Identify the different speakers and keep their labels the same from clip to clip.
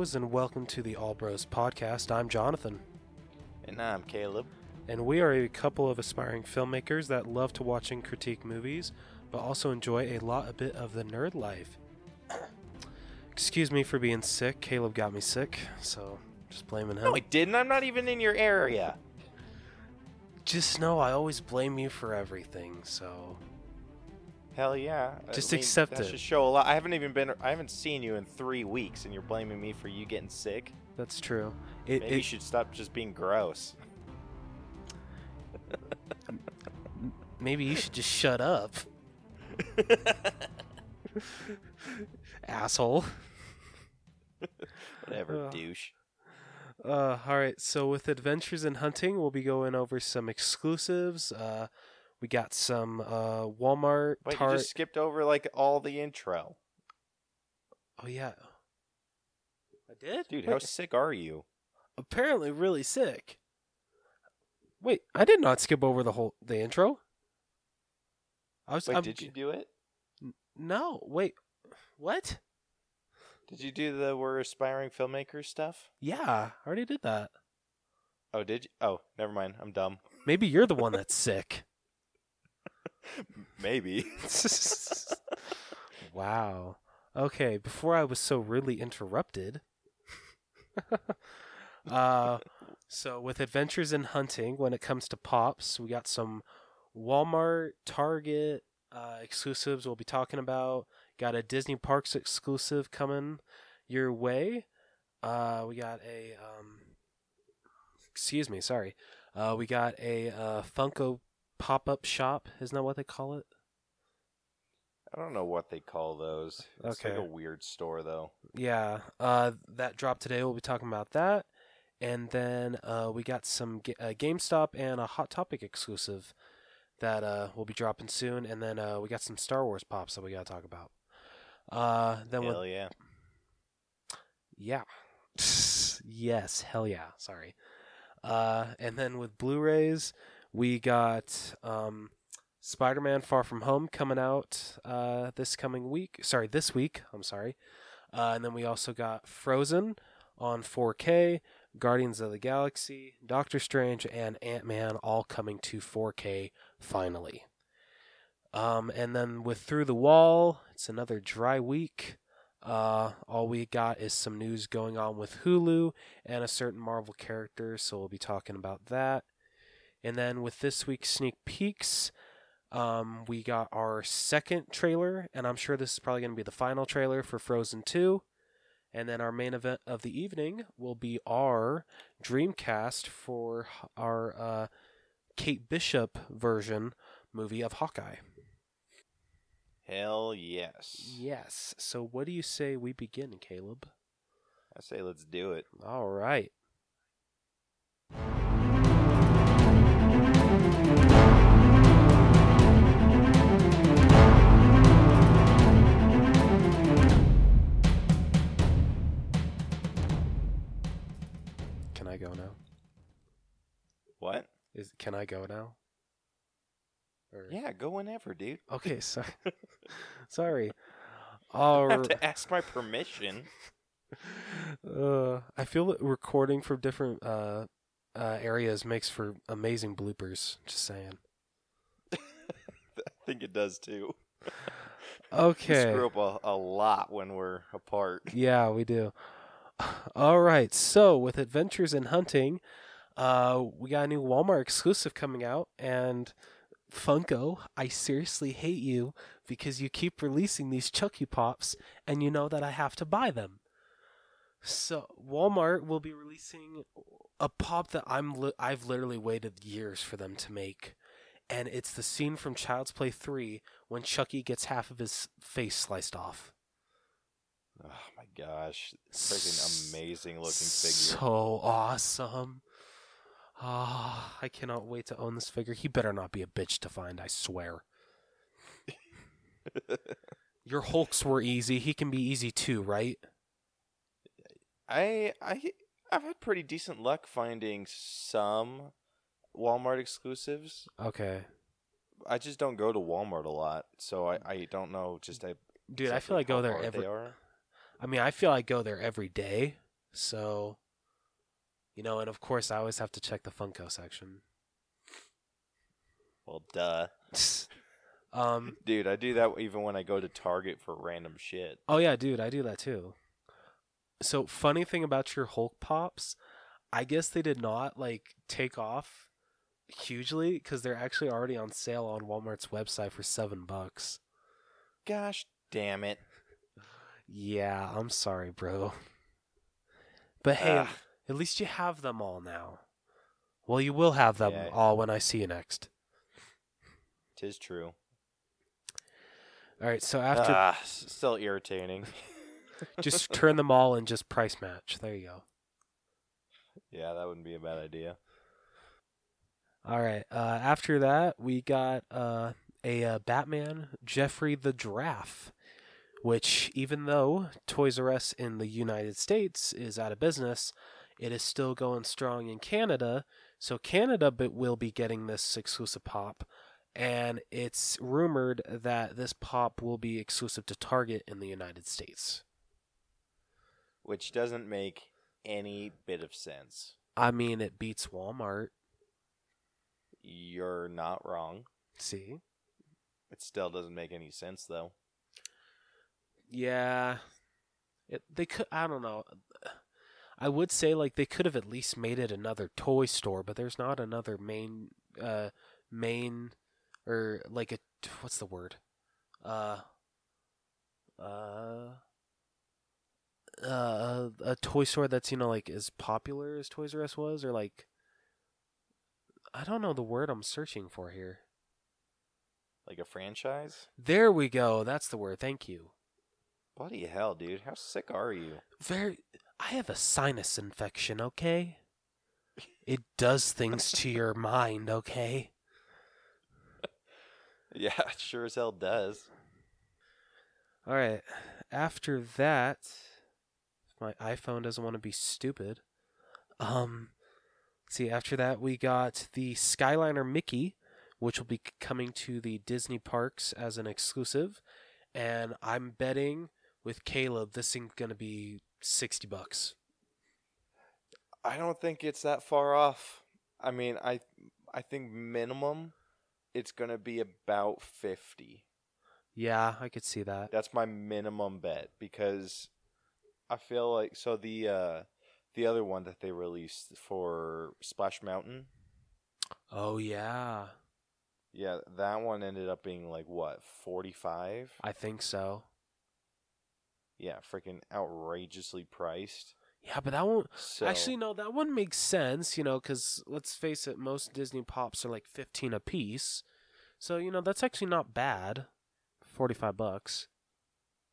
Speaker 1: Bros, and welcome to the All Bros podcast. I'm Jonathan,
Speaker 2: And I'm Caleb.
Speaker 1: and we are a couple of aspiring filmmakers that love to watch and critique movies, but also enjoy a lot a bit of the nerd life. Excuse me for being sick. Caleb got me sick, so just blaming him.
Speaker 2: No, I didn't. I'm not even in your area.
Speaker 1: Just know I always blame you for everything, so
Speaker 2: Hell yeah. I
Speaker 1: Just
Speaker 2: mean,
Speaker 1: accept
Speaker 2: that
Speaker 1: it.
Speaker 2: should show a lot. I haven't even been. I haven't seen you in three weeks, and you're blaming me for you getting sick.
Speaker 1: that's true. It,
Speaker 2: Maybe you should stop just being gross.
Speaker 1: maybe you should just shut up, asshole.
Speaker 2: Whatever,
Speaker 1: Ugh.
Speaker 2: douche.
Speaker 1: Uh, all right. So with adventures in hunting, we'll be going over some exclusives. Uh, we got some uh Walmart.
Speaker 2: Wait,
Speaker 1: Tar-
Speaker 2: you just skipped over like all the intro,
Speaker 1: oh yeah, I did.
Speaker 2: dude.
Speaker 1: Wait,
Speaker 2: How sick are you?
Speaker 1: apparently really sick. Wait, I did not skip over the whole the intro. I was.
Speaker 2: Wait,
Speaker 1: I'm-
Speaker 2: did you do it?
Speaker 1: No. Wait. What?
Speaker 2: Did you do the we're aspiring filmmakers stuff?
Speaker 1: Yeah, I already did that.
Speaker 2: Oh, did you? Oh, never mind. I'm dumb.
Speaker 1: Maybe you're the one that's sick.
Speaker 2: Maybe.
Speaker 1: wow. Okay, before I was so rudely interrupted. uh so with adventures in hunting, when it comes to pops, we got some Walmart, Target uh, exclusives we'll be talking about. Got a Disney Parks exclusive coming your way. Uh we got a um excuse me, sorry. Uh we got a uh Funko pop-up shop, isn't that what they call it?
Speaker 2: I don't know what they call those. It's like
Speaker 1: Okay.
Speaker 2: a weird store though.
Speaker 1: Yeah, uh, that dropped today. We'll be talking about that, and then uh, we got some ga- uh, GameStop and a Hot Topic exclusive that uh, will be dropping soon, and then uh, we got some Star Wars pops that we got to talk about. Uh, then with
Speaker 2: Hell yeah.
Speaker 1: yeah, yes, hell yeah. Sorry. Uh, and then with Blu-rays, we got um, Spider-Man: Far From Home coming out uh, this coming week. Sorry, this week. I'm sorry. Uh, and then we also got Frozen on 4K, Guardians of the Galaxy, Doctor Strange, and Ant Man all coming to 4K finally. Um, and then with Through the Wall, it's another dry week. Uh, all we got is some news going on with Hulu and a certain Marvel character, so we'll be talking about that. And then with this week's sneak peeks, um, we got our second trailer, and I'm sure this is probably going to be the final trailer for Frozen 2. And then our main event of the evening will be our Dreamcast for our uh, Kate Bishop version movie of Hawkeye.
Speaker 2: Hell yes.
Speaker 1: Yes. So, what do you say we begin, Caleb?
Speaker 2: I say let's do it.
Speaker 1: All right. Go now?
Speaker 2: What?
Speaker 1: Is can I go now? Or-
Speaker 2: Yeah, go whenever, dude.
Speaker 1: Okay. Sorry. sorry.
Speaker 2: I have to ask my permission.
Speaker 1: Uh, I feel that recording from different uh, uh, areas makes for amazing bloopers. Just saying.
Speaker 2: I think it does too.
Speaker 1: Okay.
Speaker 2: We screw up a, a lot when we're apart.
Speaker 1: Yeah, we do. All right. So with Adventures in Hunting, uh, we got a new Walmart exclusive coming out, and Funko, I seriously hate you because you keep releasing these Chucky pops, and you know that I have to buy them. So Walmart will be releasing a pop that I'm li- I've literally waited years for them to make. And it's the scene from Child's Play 3 when Chucky gets half of his face sliced off.
Speaker 2: Oh my gosh. Freaking amazing looking figure.
Speaker 1: So awesome. Ah, I cannot wait to own this figure. He better not be a bitch to find, I swear. Your Hulks were easy. He can be easy too, right?
Speaker 2: I I I've had pretty decent luck finding some Walmart exclusives.
Speaker 1: Okay.
Speaker 2: I just don't go to Walmart a lot, so I, I don't know just I
Speaker 1: Dude, I feel like I go there every
Speaker 2: They are.
Speaker 1: I mean, I feel I go there every day, so you know, and of course, I always have to check the Funko section.
Speaker 2: Well, duh.
Speaker 1: um,
Speaker 2: Dude, I do that even when I go to Target for random shit.
Speaker 1: oh yeah, dude, I do that too. So funny thing about your Hulk pops, I guess they did not like take off hugely because they're actually already on sale on Walmart's website for seven bucks.
Speaker 2: Gosh damn it.
Speaker 1: Yeah, I'm sorry, bro. But hey,
Speaker 2: Ugh.
Speaker 1: at least you have them all now. Well, you will have them
Speaker 2: Yeah.
Speaker 1: all when I see you next.
Speaker 2: Tis true.
Speaker 1: All right, so after
Speaker 2: Ah, still irritating.
Speaker 1: just turn them all and just price match. There you go.
Speaker 2: yeah, that wouldn't be a bad idea.
Speaker 1: All right. Uh, after that, we got uh, a uh, Batman Geoffrey the Giraffe, which even though Toys R Us in the United States is out of business, it is still going strong in Canada. So Canada will be getting this exclusive pop, and it's rumored that this pop will be exclusive to Target in the United States.
Speaker 2: Which doesn't make any bit of sense.
Speaker 1: I mean, it beats Walmart.
Speaker 2: You're not wrong.
Speaker 1: See?
Speaker 2: It still doesn't make any sense though.
Speaker 1: Yeah, it, they could. I don't know. I would say like they could have at least made it another toy store, but there's not another main, uh, main, or like a what's the word, uh, uh, uh, a toy store that's you know like as popular as Toys R Us was, or like. I don't know the word I'm searching for here.
Speaker 2: Like a franchise?
Speaker 1: There we go. That's the word. Thank you.
Speaker 2: Bloody hell, dude. How sick are you?
Speaker 1: very I have a sinus infection, okay? It does things to your mind, okay?
Speaker 2: Yeah, it sure as hell does.
Speaker 1: All right. After that, if my iPhone doesn't want to be stupid. Um see, after that we got the Skyliner Mickey, which will be coming to the Disney parks as an exclusive, and I'm betting with Caleb this thing's going to be 60 bucks.
Speaker 2: I don't think it's that far off. I mean, I I think minimum it's going to be about 50.
Speaker 1: Yeah, I could see that.
Speaker 2: That's my minimum bet because I feel like so the uh the other one that they released for Splash Mountain,
Speaker 1: Oh yeah.
Speaker 2: yeah, that one ended up being like what, 45?
Speaker 1: I think so.
Speaker 2: Yeah, freaking outrageously priced.
Speaker 1: Yeah, but that one
Speaker 2: So
Speaker 1: actually no, that one makes sense, you know, because let's face it, most Disney pops are like fifteen a piece, so you know that's actually not bad. Forty-five bucks.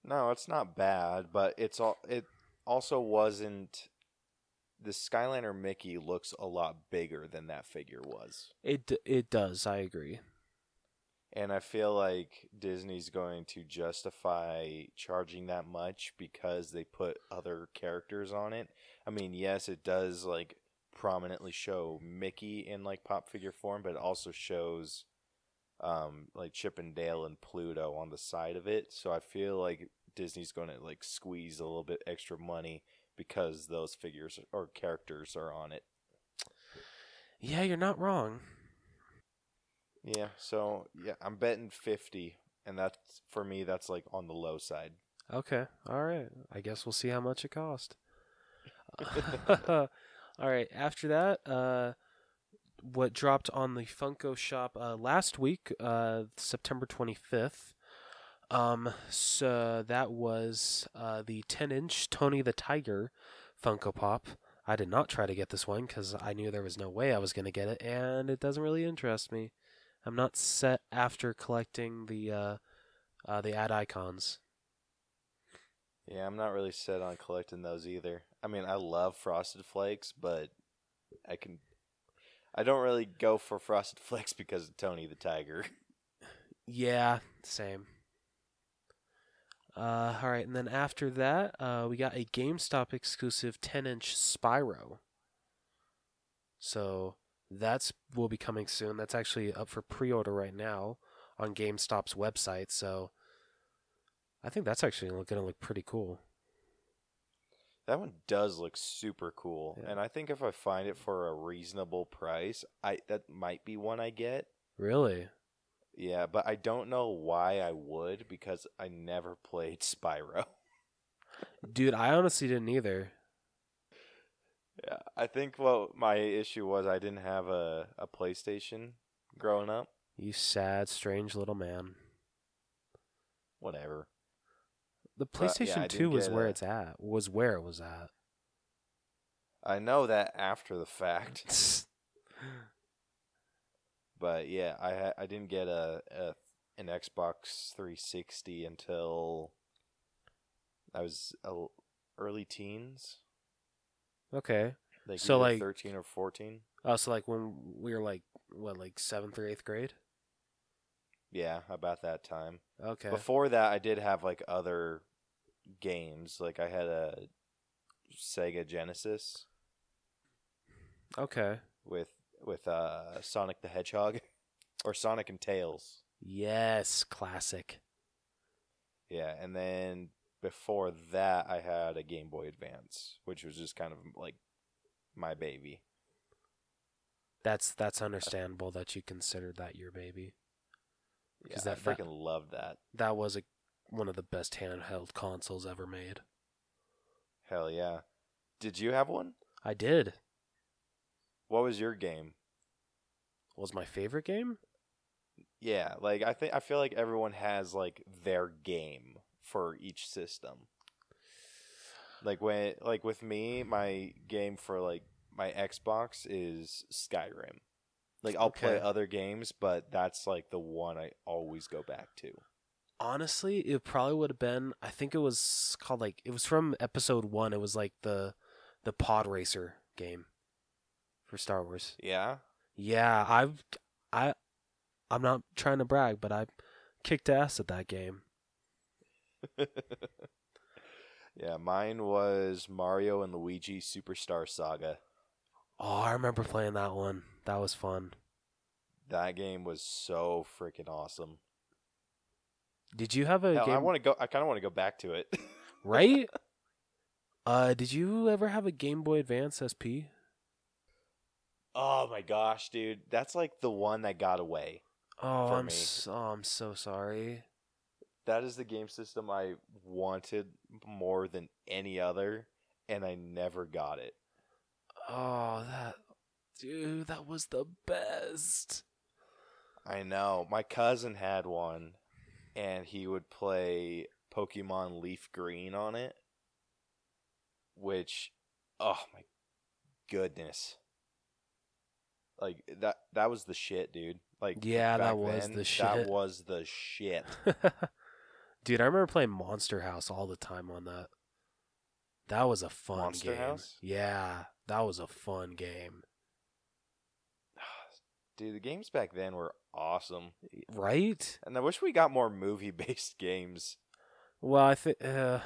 Speaker 2: No, it's not bad, but it's all it also wasn't the Skyliner Mickey looks a lot bigger than that figure was.
Speaker 1: It it does. I agree.
Speaker 2: And I feel like Disney's going to justify charging that much because they put other characters on it. I mean, yes, it does like prominently show Mickey in like pop figure form, but it also shows um like Chip and Dale and Pluto on the side of it. So I feel like Disney's going to like squeeze a little bit extra money because those figures or characters are on it.
Speaker 1: Yeah, you're not wrong.
Speaker 2: Yeah, so yeah, I'm betting 50 and that's for me that's like on the low side.
Speaker 1: Okay, all right. I guess we'll see how much it cost. all right. After that, uh, what dropped on the Funko Shop uh, last week, uh, September twenty fifth. Um, so that was uh, the ten inch Tony the Tiger Funko Pop. I did not try to get this one because I knew there was no way I was going to get it, and it doesn't really interest me. I'm not set after collecting the uh, uh, the ad icons.
Speaker 2: Yeah, I'm not really set on collecting those either. I mean, I love Frosted Flakes, but I can I don't really go for Frosted Flakes because of Tony the Tiger.
Speaker 1: Yeah, same. Uh, all right, and then after that, uh, we got a GameStop exclusive 10-inch Spyro. So that's will be coming soon. That's actually up for pre-order right now on GameStop's website. So I think that's actually going to look pretty cool.
Speaker 2: That one does look super cool,
Speaker 1: Yeah.
Speaker 2: and I think if I find it for a reasonable price, I that might be one I get.
Speaker 1: Really?
Speaker 2: Yeah, but I don't know why I would because I never played Spyro.
Speaker 1: Dude, I honestly didn't either.
Speaker 2: Yeah, I think what my issue was I didn't have a, a PlayStation growing up.
Speaker 1: You sad, strange little man.
Speaker 2: Whatever.
Speaker 1: The
Speaker 2: But, yeah,
Speaker 1: PlayStation 2 was where it's at. Was where it was at.
Speaker 2: I know that after the fact, but yeah, I I didn't get a, a an Xbox 360 until I was a, early teens,
Speaker 1: okay.
Speaker 2: like
Speaker 1: So, like-
Speaker 2: 13 or 14.
Speaker 1: Oh, so like when we were like what, like seventh or eighth grade?
Speaker 2: Yeah, about that time.
Speaker 1: Okay.
Speaker 2: Before that, I did have like other games. Like I had a Sega Genesis
Speaker 1: Okay.
Speaker 2: with with uh, Sonic the Hedgehog or Sonic and Tails.
Speaker 1: Yes, classic.
Speaker 2: Yeah, and then before that, I had a Game Boy Advance, which was just kind of like my baby.
Speaker 1: That's that's understandable that you considered that your baby.
Speaker 2: Yeah,
Speaker 1: 'Cause
Speaker 2: I
Speaker 1: that- that-
Speaker 2: freaking loved that.
Speaker 1: That was a one of the best handheld consoles ever made.
Speaker 2: Hell yeah! Did you have one?
Speaker 1: I did.
Speaker 2: What was your game?
Speaker 1: Was my favorite game?
Speaker 2: Yeah, like I think I feel like everyone has like their game for each system. Like when like with me, my game for like my Xbox is Skyrim. Like I'll play other games, but that's like the one I always go back to.
Speaker 1: Honestly, it probably would have been. I think it was called like it was from episode one. It was like the the pod racer game for Star Wars.
Speaker 2: Yeah.
Speaker 1: Yeah, I've I I'm not trying to brag, but I kicked ass at that game.
Speaker 2: yeah, mine was Mario and Luigi Superstar Saga.
Speaker 1: Oh, I remember playing that one. That was fun.
Speaker 2: That game was so freaking awesome.
Speaker 1: Did you have a
Speaker 2: Hell,
Speaker 1: game
Speaker 2: I want to go. I kind of want to go back to it.
Speaker 1: right? Uh, did you ever have a Game Boy Advance SP?
Speaker 2: oh my gosh, dude, that's like the one that got away.
Speaker 1: Oh, I'm so, oh, I'm so sorry.
Speaker 2: That is the game system I wanted more than any other, and I never got it.
Speaker 1: Oh, that dude, that was the best.
Speaker 2: I know. My cousin had one, and he would play Pokemon Leaf Green on it, which, oh my goodness. Like that that was the shit, dude. Like
Speaker 1: Yeah, that was
Speaker 2: then,
Speaker 1: the shit.
Speaker 2: That was the shit.
Speaker 1: Dude, I remember playing Monster House all the time on that. That was a fun
Speaker 2: Monster
Speaker 1: game.
Speaker 2: House?
Speaker 1: Yeah, that was a fun game.
Speaker 2: Dude, the games back then were awesome.
Speaker 1: Right?
Speaker 2: And I wish we got more movie based games.
Speaker 1: Well, I think uh,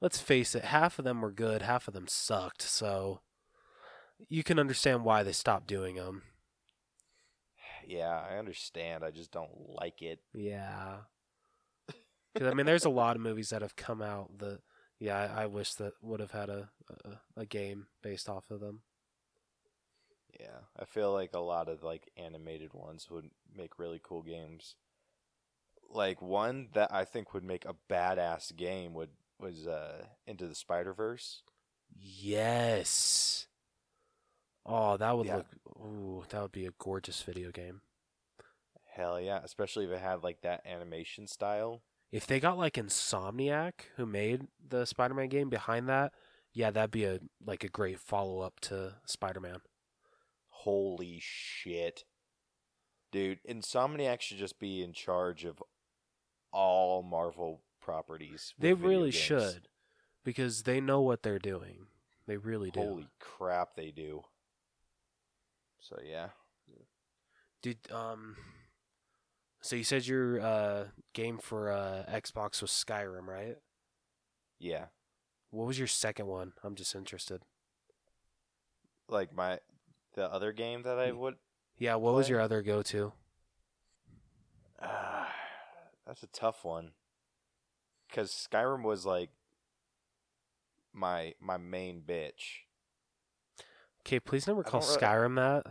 Speaker 1: let's face it, half of them were good, half of them sucked. So you can understand why they stopped doing them.
Speaker 2: Yeah, I understand. I just don't like it.
Speaker 1: Yeah. 'Cause, I mean, there's a lot of movies that have come out that, yeah, I, I wish that would have had a, a a game based off of them.
Speaker 2: Yeah, I feel like a lot of like animated ones would make really cool games. Like one that I think would make a badass game would was uh Into the Spider Verse.
Speaker 1: Yes. Oh, that would
Speaker 2: Yeah.
Speaker 1: look. Ooh, that would be a gorgeous video game.
Speaker 2: Hell yeah, especially if it had like that animation style.
Speaker 1: If they got like Insomniac, who made the Spider-Man game, behind that, yeah, that'd be a like a great follow-up to Spider-Man.
Speaker 2: Holy shit. Dude, Insomniac should just be in charge of all Marvel properties.
Speaker 1: They really
Speaker 2: games.
Speaker 1: should, because they know what they're doing. They really do.
Speaker 2: Holy crap, they do. So yeah.
Speaker 1: Did um. So you said your uh game for uh Xbox was Skyrim, right?
Speaker 2: Yeah.
Speaker 1: What was your second one? I'm just interested.
Speaker 2: Like my the other game that I would
Speaker 1: Yeah, what was your other go-to?
Speaker 2: Ah, that's a tough one. Cuz Skyrim was like my my main bitch.
Speaker 1: Okay, please never call
Speaker 2: really-
Speaker 1: Skyrim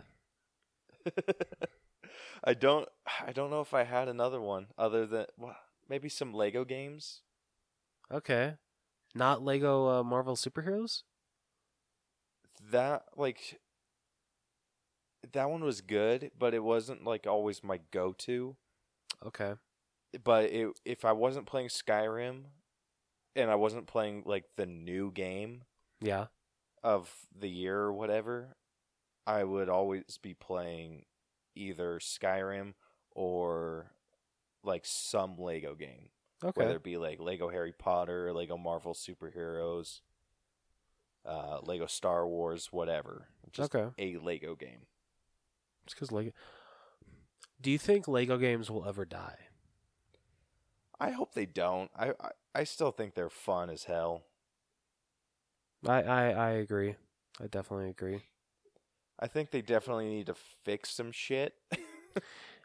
Speaker 1: that.
Speaker 2: I don't I don't know if I had another one other than well, maybe some Lego games.
Speaker 1: Okay. Not Lego uh, Marvel superheroes?
Speaker 2: That like that one was good, but it wasn't like always my go-to.
Speaker 1: Okay.
Speaker 2: But it, if I wasn't playing Skyrim and I wasn't playing like the new game
Speaker 1: Yeah.
Speaker 2: of the year or whatever, I would always be playing either Skyrim or like some Lego game.
Speaker 1: Okay.
Speaker 2: whether it be like Lego Harry Potter, Lego Marvel superheroes, uh, Lego Star Wars, whatever. Just
Speaker 1: Okay.
Speaker 2: a Lego game.
Speaker 1: Just because Lego. Do you think Lego games will ever die?
Speaker 2: I hope they don't. I, I I still think they're fun as hell.
Speaker 1: I, I, I agree. I definitely agree.
Speaker 2: I think they definitely need to fix some shit.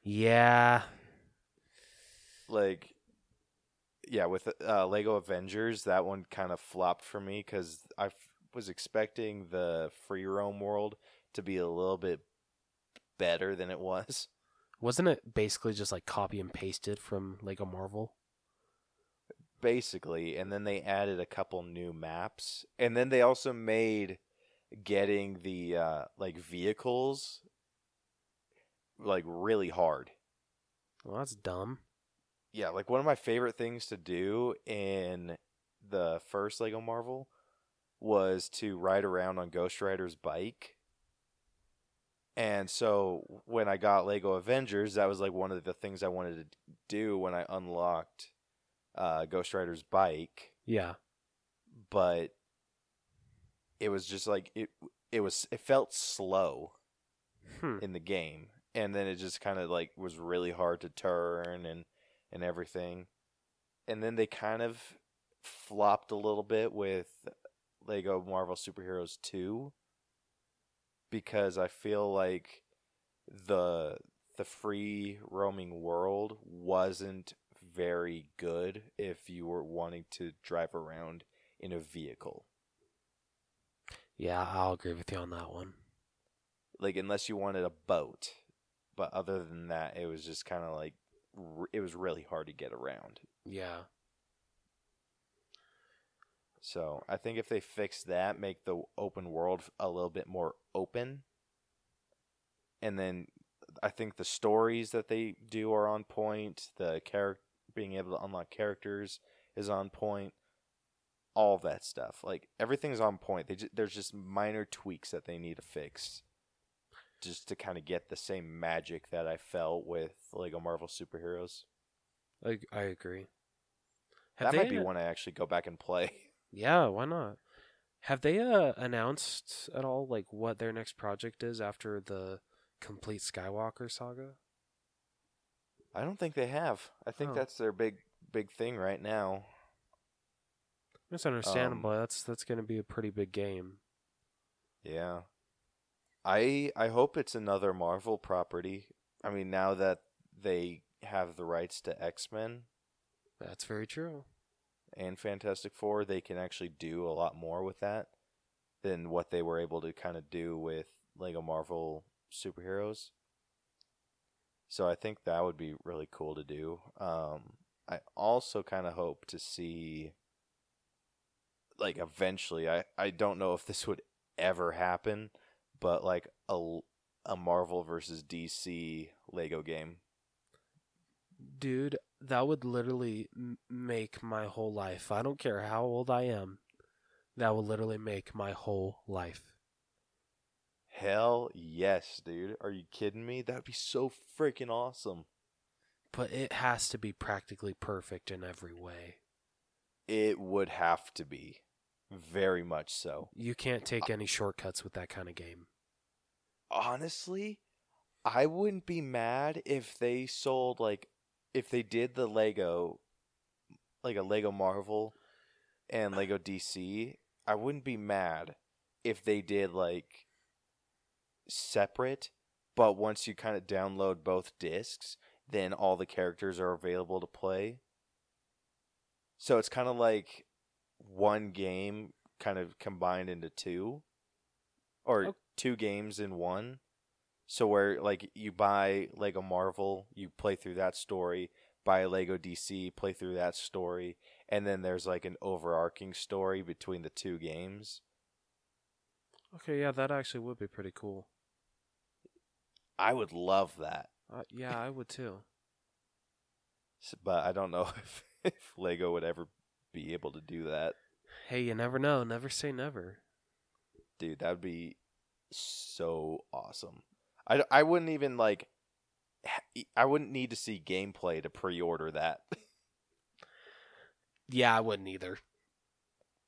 Speaker 1: Yeah.
Speaker 2: like, yeah, with uh, Lego Avengers, that one kind of flopped for me because I f- was expecting the free roam world to be a little bit better than it was.
Speaker 1: Wasn't it basically just like copy and pasted from Lego Marvel?
Speaker 2: basically and then they added a couple new maps and then they also made getting the uh like vehicles like really hard
Speaker 1: Well, that's dumb.
Speaker 2: yeah like one of my favorite things to do in the first lego marvel was to ride around on ghost rider's bike and so when i got lego avengers that was like one of the things i wanted to do when i unlocked uh, ghost rider's bike
Speaker 1: Yeah.
Speaker 2: but it was just like it it was it felt slow
Speaker 1: Hmm.
Speaker 2: in the game and then it just kind of like was really hard to turn and and everything and then they kind of flopped a little bit with Lego Marvel Superheroes 2 because I feel like the the free roaming world wasn't very good if you were wanting to drive around in a vehicle.
Speaker 1: Yeah, I'll agree with you on that one.
Speaker 2: Like unless you wanted a boat. But other than that, it was just kind of like r- it was really hard to get around.
Speaker 1: Yeah.
Speaker 2: So, I think if they fix that, make the open world a little bit more open. And then I think the stories that they do are on point. The character being able to unlock characters is on point. All that stuff, like everything's on point. They ju- there's just minor tweaks that they need to fix, just to kind of get the same magic that I felt with Lego Marvel superheroes.
Speaker 1: I, I agree. Have
Speaker 2: that
Speaker 1: they
Speaker 2: might be
Speaker 1: anno-
Speaker 2: one I actually go back and play.
Speaker 1: Yeah, why not? Have they uh, announced at all like what their next project is after the complete Skywalker saga?
Speaker 2: I don't think they have. I think
Speaker 1: Oh.
Speaker 2: that's their big big thing right now.
Speaker 1: It's understandable. that's that's going to be a pretty big game.
Speaker 2: Yeah. I I hope it's another Marvel property. I mean, now that they have the rights to X-Men
Speaker 1: That's very true.
Speaker 2: and Fantastic Four, they can actually do a lot more with that than what they were able to kind of do with Lego Marvel superheroes. So I think that would be really cool to do. Um, I also kind of hope to see, like, eventually. I I don't know if this would ever happen, but like a a Marvel versus DC Lego game.
Speaker 1: Dude, that would literally m- make my whole life. I don't care how old I am. That would literally make my whole life.
Speaker 2: Hell yes, dude. Are you kidding me? That'd be so freaking awesome.
Speaker 1: But it has to be practically perfect in every way.
Speaker 2: It would have to be. Very much so.
Speaker 1: You can't take uh any shortcuts with that kind of game.
Speaker 2: Honestly, I wouldn't be mad if they sold like if they did the Lego like a Lego Marvel and Lego DC, I wouldn't be mad if they did like separate, but once you kind of download both discs, then all the characters are available to play. So it's kind of like one game kind of combined into two, or
Speaker 1: Oh.
Speaker 2: two games in one. So where like you buy Lego Marvel, you play through that story. Buy Lego DC, play through that story, and then there's like an overarching story between the two games.
Speaker 1: Okay, yeah, that actually would be pretty cool.
Speaker 2: I would love that,
Speaker 1: Uh, yeah, I would too.
Speaker 2: But I don't know if, if Lego would ever be able to do that.
Speaker 1: Hey, you never know. Never say never.
Speaker 2: Dude, that would be so awesome. I, I wouldn't even like I wouldn't need to see gameplay to pre-order that.
Speaker 1: Yeah, I wouldn't either.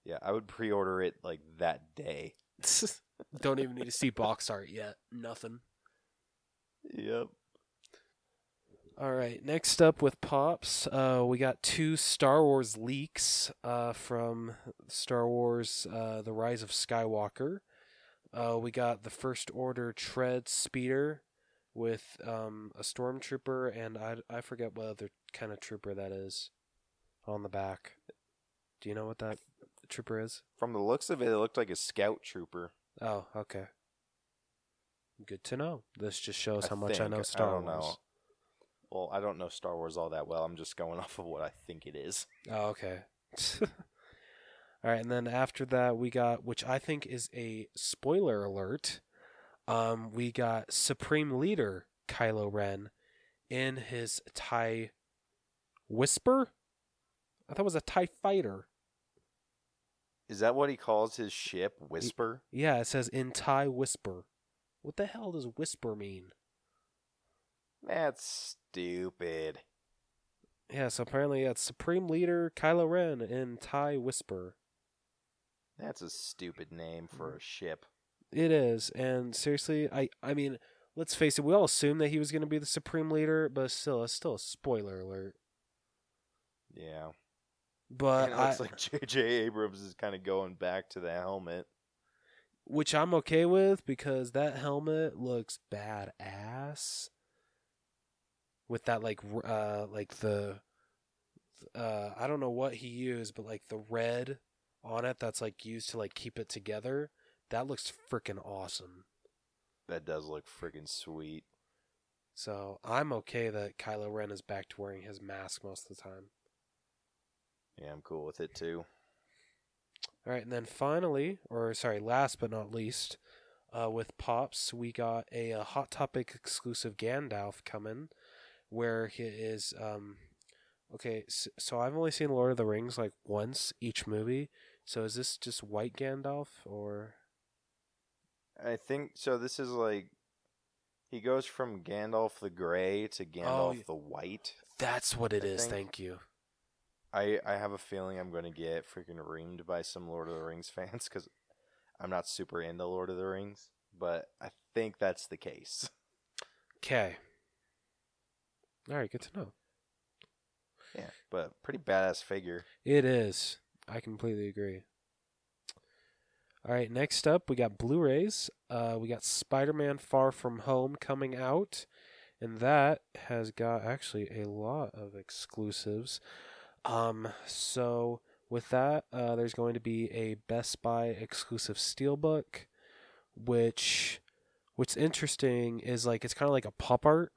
Speaker 2: yeah, I would pre-order it like that day.
Speaker 1: Don't even need to see box art yet. Nothing.
Speaker 2: Yep.
Speaker 1: All right. Next up with pops, uh, we got two Star Wars leaks uh, from Star Wars: uh, The Rise of Skywalker. Uh, we got the First Order tread speeder with um, a stormtrooper, and I I forget what other kind of trooper that is on the back. Do you know what that trooper is?
Speaker 2: From the looks of it, it looked like a scout trooper.
Speaker 1: Oh, okay. Good to know. This just shows
Speaker 2: I
Speaker 1: how much I know Star
Speaker 2: don't
Speaker 1: Wars.
Speaker 2: know. Well, I don't know Star Wars all that well. I'm just going off of what I think it is.
Speaker 1: Oh, okay. All right, and then after that we got, which I think is a spoiler alert. Um, we got Supreme Leader Kylo Ren in his Tie Whisper. I thought it was a Tie Fighter.
Speaker 2: Is that what he calls his ship? Whisper?
Speaker 1: Yeah, it says in Tie Whisper. What the hell does Whisper mean?
Speaker 2: That's stupid.
Speaker 1: Yeah, so apparently it's Supreme Leader Kylo Ren in Tie Whisper.
Speaker 2: That's a stupid name for a ship.
Speaker 1: It is, and seriously, I I mean, let's face it, we all assumed that he was going to be the supreme leader, but still, it's still a spoiler alert.
Speaker 2: Yeah.
Speaker 1: But
Speaker 2: and it
Speaker 1: I,
Speaker 2: looks like J.J. Abrams is kind of going back to the helmet.
Speaker 1: which I'm okay with because that helmet looks badass. With that, like, uh, like the, uh, I don't know what he used, but like the red on it that's like used to like keep it together. That looks freaking awesome.
Speaker 2: That does look freaking sweet.
Speaker 1: So I'm okay that Kylo Ren is back to wearing his mask most of the time.
Speaker 2: Yeah, I'm cool with it too.
Speaker 1: All right, and then finally, or sorry, last but not least, uh, with Pops, we got a, uh Hot Topic exclusive Gandalf coming, where he is. Um, okay, so, so I've only seen Lord of the Rings like once each movie. So is this just white Gandalf or?
Speaker 2: I think so. This is like he goes from Gandalf the Gray to Gandalf
Speaker 1: Oh,
Speaker 2: the White.
Speaker 1: That's what it
Speaker 2: I
Speaker 1: is.
Speaker 2: think-
Speaker 1: Thank you.
Speaker 2: I I have a feeling I'm going to get freaking reamed by some Lord of the Rings fans because I'm not super into Lord of the Rings, but I think that's the case.
Speaker 1: Okay. All right, good to know.
Speaker 2: Yeah, but pretty badass figure.
Speaker 1: It is. I completely agree. All right, next up we got Blu-rays. Uh, we got Spider-Man: Far From Home coming out, and that has got actually a lot of exclusives. Um, so with that, uh, there's going to be a Best Buy exclusive steelbook, which, what's interesting is like it's kind of like a pop art.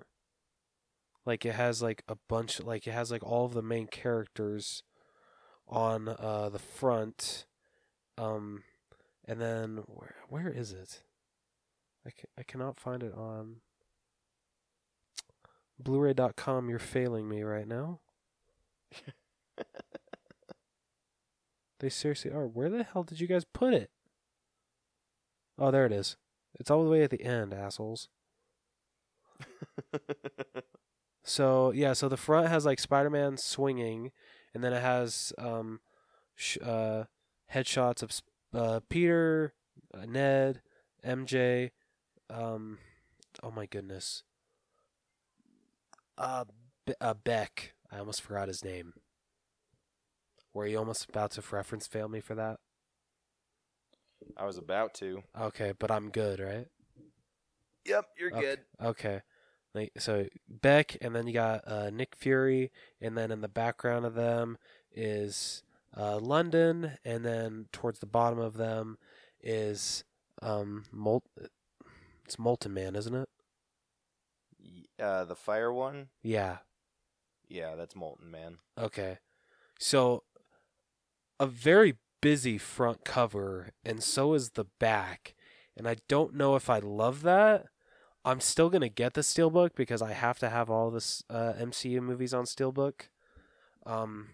Speaker 1: Like it has like a bunch, like it has like all of the main characters on uh, the front. Um, and then where where is it? I, ca- I cannot find it on Blu-ray.com. You're failing me right now. They seriously are. Where the hell did you guys put it? Oh, there it is. It's all the way at the end, assholes. So yeah, so the front has like Spider-Man swinging, and then it has um, sh- uh, headshots of Sp- uh, Peter, uh, Ned, MJ, um, oh my goodness, uh, Be- uh, Beck. I almost forgot his name. Were you almost about to reference fail me for that?
Speaker 2: I was about to.
Speaker 1: Okay, but I'm good, right?
Speaker 2: Yep, you're
Speaker 1: Okay.
Speaker 2: good.
Speaker 1: Okay. Like, so Beck, and then you got uh, Nick Fury, and then in the background of them is uh, London, and then towards the bottom of them is um, Mol- it's Molten Man, isn't it?
Speaker 2: Uh, the fire one,
Speaker 1: Yeah.
Speaker 2: yeah, that's Molten Man.
Speaker 1: Okay. So a very busy front cover and so is the back. And I don't know if I love that. I'm still going to get the steelbook because I have to have all this uh, MCU movies on steelbook. Um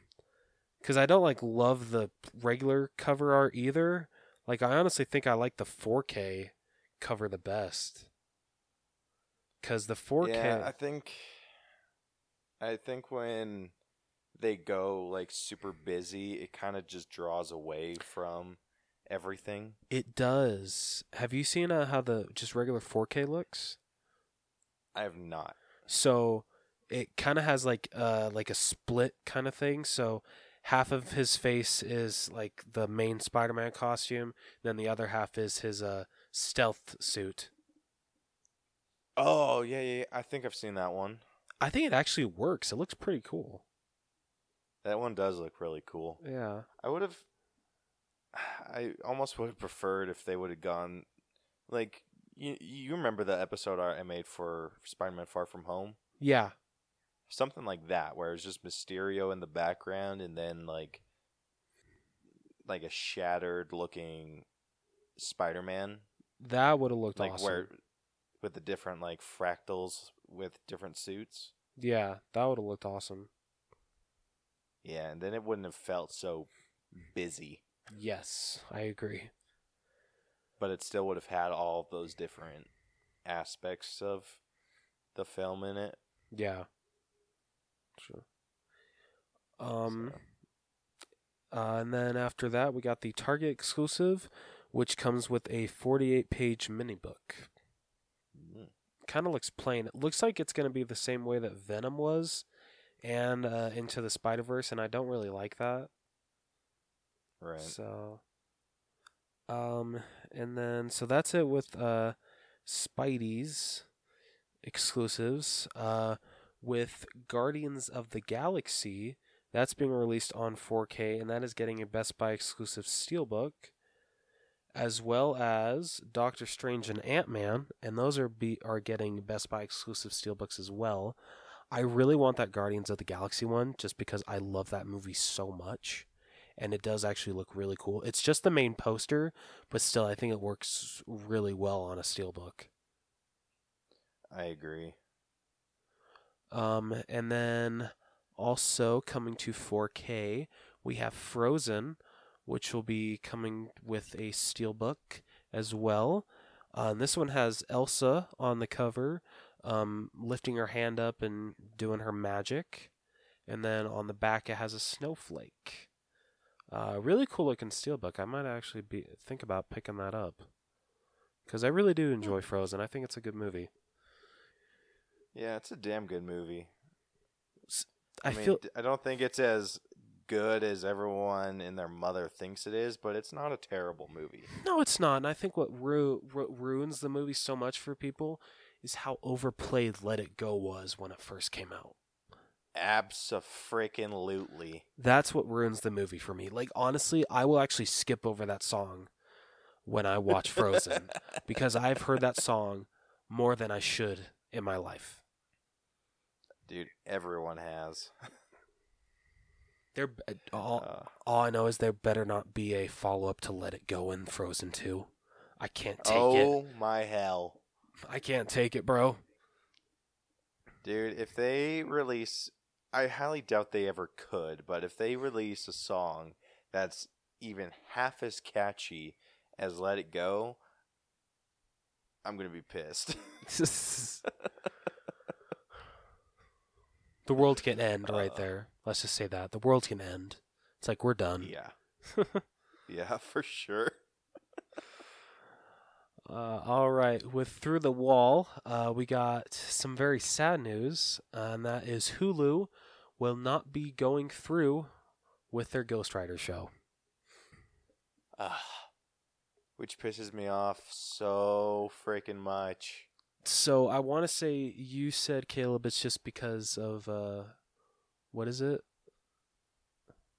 Speaker 1: cuz I don't like love the regular cover art either. Like I honestly think I like the 4K cover the best. Cuz the 4K
Speaker 2: Yeah, I think, I think when they go like super busy, it kind of just draws away from everything.
Speaker 1: It does. Have you seen uh, how the just regular 4K looks?
Speaker 2: I have not.
Speaker 1: So it kind of has like uh like a split kind of thing. So half of his face is like the main Spider-Man costume, then the other half is his uh stealth suit.
Speaker 2: Oh yeah, yeah, yeah. I think I've seen that one.
Speaker 1: I think it actually works. It looks pretty cool.
Speaker 2: That one does look really cool.
Speaker 1: Yeah.
Speaker 2: I would have. I almost would have preferred if they would have gone, like you. You remember the episode I made for Spider-Man: Far From Home?
Speaker 1: Yeah.
Speaker 2: Something like that, where it's just Mysterio in the background, and then like, like a shattered-looking Spider-Man,
Speaker 1: That would have looked
Speaker 2: like
Speaker 1: awesome.
Speaker 2: where, with the different like fractals with different suits.
Speaker 1: Yeah, that would have looked awesome.
Speaker 2: Yeah, and then it wouldn't have felt so busy,
Speaker 1: Yes, I agree.
Speaker 2: But it still would have had all of those different aspects of the film in it.
Speaker 1: Yeah. Sure. Um
Speaker 2: So,
Speaker 1: Uh, and then after that, we got the Target exclusive, which comes with a 48 page mini book.
Speaker 2: mm,
Speaker 1: Kind of looks plain. It looks like it's going to be the same way that Venom was and uh, Into the Spider Verse, and I don't really like that.
Speaker 2: right.
Speaker 1: So, um, and then, so that's it with uh, Spidey's exclusives. Uh, with Guardians of the Galaxy, that's being released on 4K, and that is getting a Best Buy exclusive steelbook, as well as Doctor Strange and Ant Man, and those are be are getting Best Buy exclusive steelbooks as well. I really want that Guardians of the Galaxy one, just because I love that movie so much, and it does actually look really cool. It's just the main poster, but still, I think it works really well on a steelbook.
Speaker 2: I agree.
Speaker 1: Um, and then also coming to 4K, we have Frozen, which will be coming with a steelbook as well. Uh, and this one has Elsa on the cover, um, lifting her hand up and doing her magic. And then on the back, it has a snowflake. Uh, really cool looking steelbook. I might actually be think about picking that up because I really do enjoy Frozen. I think it's a good movie.
Speaker 2: Yeah, it's a damn good movie.
Speaker 1: I,
Speaker 2: I, mean,
Speaker 1: feel
Speaker 2: I don't think it's as good as everyone and their mother thinks it is, but it's not a terrible movie.
Speaker 1: No, it's not. And I think what, ru- what ruins the movie so much for people is how overplayed Let It Go was when it first came out.
Speaker 2: Abso-freaking-lutely.
Speaker 1: That's what ruins the movie for me. Like, honestly, I will actually skip over that song when I watch Frozen because I've heard that song more than I should in my life.
Speaker 2: Dude, everyone has.
Speaker 1: There, all,
Speaker 2: Uh,
Speaker 1: all I know is there better not be a follow up to Let It Go in Frozen 2. I can't take it.
Speaker 2: oh my hell.
Speaker 1: I can't take it, bro.
Speaker 2: Dude, if they release I highly doubt they ever could, but if they release a song that's even half as catchy as Let It Go, I'm going to be pissed.
Speaker 1: the world can end right
Speaker 2: Uh.
Speaker 1: there. Let's just say that. The world can end. It's like we're done.
Speaker 2: yeah. Yeah, for sure.
Speaker 1: Uh, all right, with Through the Wall, uh, we got some very sad news, uh, and that is Hulu will not be going through with their Ghost Rider show.
Speaker 2: Ah, which pisses me off so freaking much.
Speaker 1: So I want to say you said Caleb, it's just because of uh, what is it?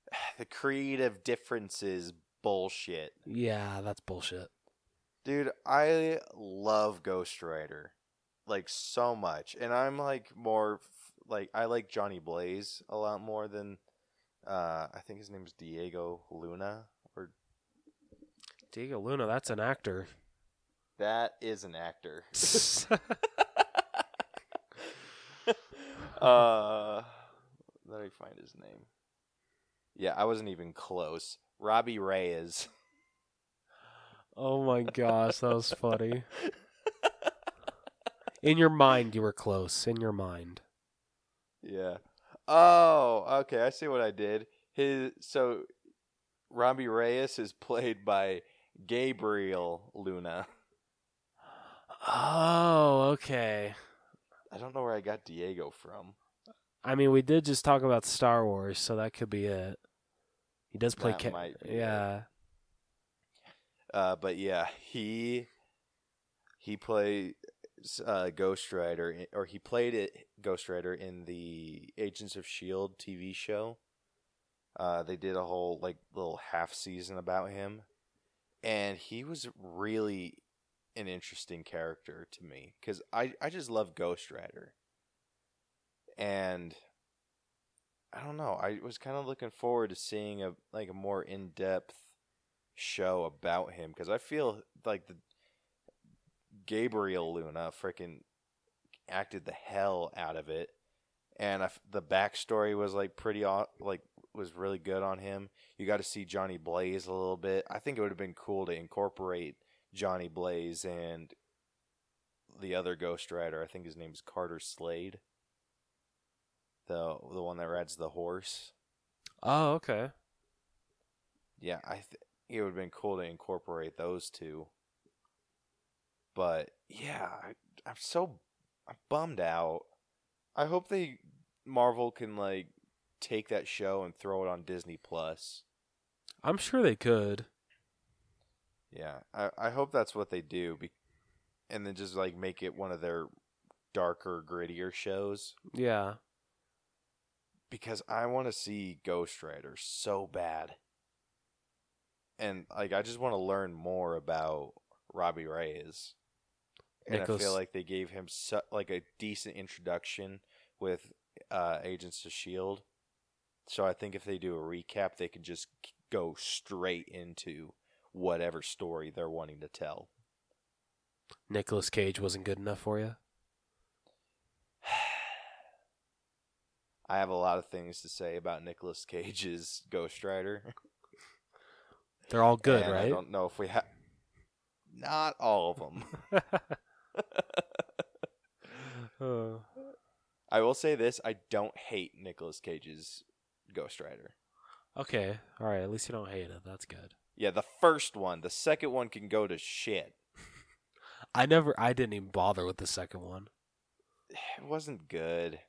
Speaker 2: the creative differences bullshit.
Speaker 1: Yeah, that's bullshit.
Speaker 2: Dude, I love Ghost Rider like so much. And I'm like more f- like I like Johnny Blaze a lot more than uh I think his name's Diego Luna or
Speaker 1: Diego Luna, that's an actor.
Speaker 2: that is an actor. uh let me find his name. Yeah, I wasn't even close. Robbie Reyes.
Speaker 1: oh my gosh, that was funny. In your mind, you were close. In your mind.
Speaker 2: Yeah. Oh, okay. I see what I did. His so Robbie Reyes is played by Gabriel Luna.
Speaker 1: Oh, okay.
Speaker 2: I don't know where I got Diego from.
Speaker 1: I mean, we did just talk about Star Wars, so that could be it. He does play. Ca-
Speaker 2: might be it. Uh, but yeah, he he plays uh, Ghost Rider, or he played it Ghost Rider in the Agents of Shield TV show. Uh, they did a whole like little half season about him, and he was really an interesting character to me because I I just love Ghost Rider, and I don't know. I was kind of looking forward to seeing a like a more in depth show about him because I feel like the Gabriel Luna freaking acted the hell out of it, and I f the backstory was like pretty like was really good on him. You got to see Johnny Blaze a little bit. I think it would have been cool to incorporate Johnny Blaze and the other Ghost Rider. I think his name is Carter Slade. The the one that rides the horse.
Speaker 1: Oh, okay.
Speaker 2: Yeah, I th- it would have been cool to incorporate those two. But yeah, I, I'm so I'm bummed out. I hope they Marvel can like take that show and throw it on Disney Plus.
Speaker 1: I'm sure they could.
Speaker 2: Yeah, I I hope that's what they do, be- and then just like make it one of their darker, grittier shows
Speaker 1: Yeah.
Speaker 2: because I want to see Ghost Rider so bad. And like I just want to learn more about Robbie Reyes. And I feel like they gave him su- like a decent introduction with uh, Agents of Shield. So I think if they do a recap, they can just go straight into whatever story they're wanting to tell.
Speaker 1: Nicolas Cage wasn't good enough for you.
Speaker 2: I have a lot of things to say about Nicolas Cage's Ghost Rider.
Speaker 1: They're all good,
Speaker 2: and I don't know if we have. Not all of them.
Speaker 1: Uh,
Speaker 2: I will say this: I don't hate Nicolas Cage's Ghost Rider.
Speaker 1: okay, all right. At least you don't hate it. That's good.
Speaker 2: Yeah, the first one. The second one can go to shit.
Speaker 1: I never. I didn't even bother with the second one.
Speaker 2: It wasn't good.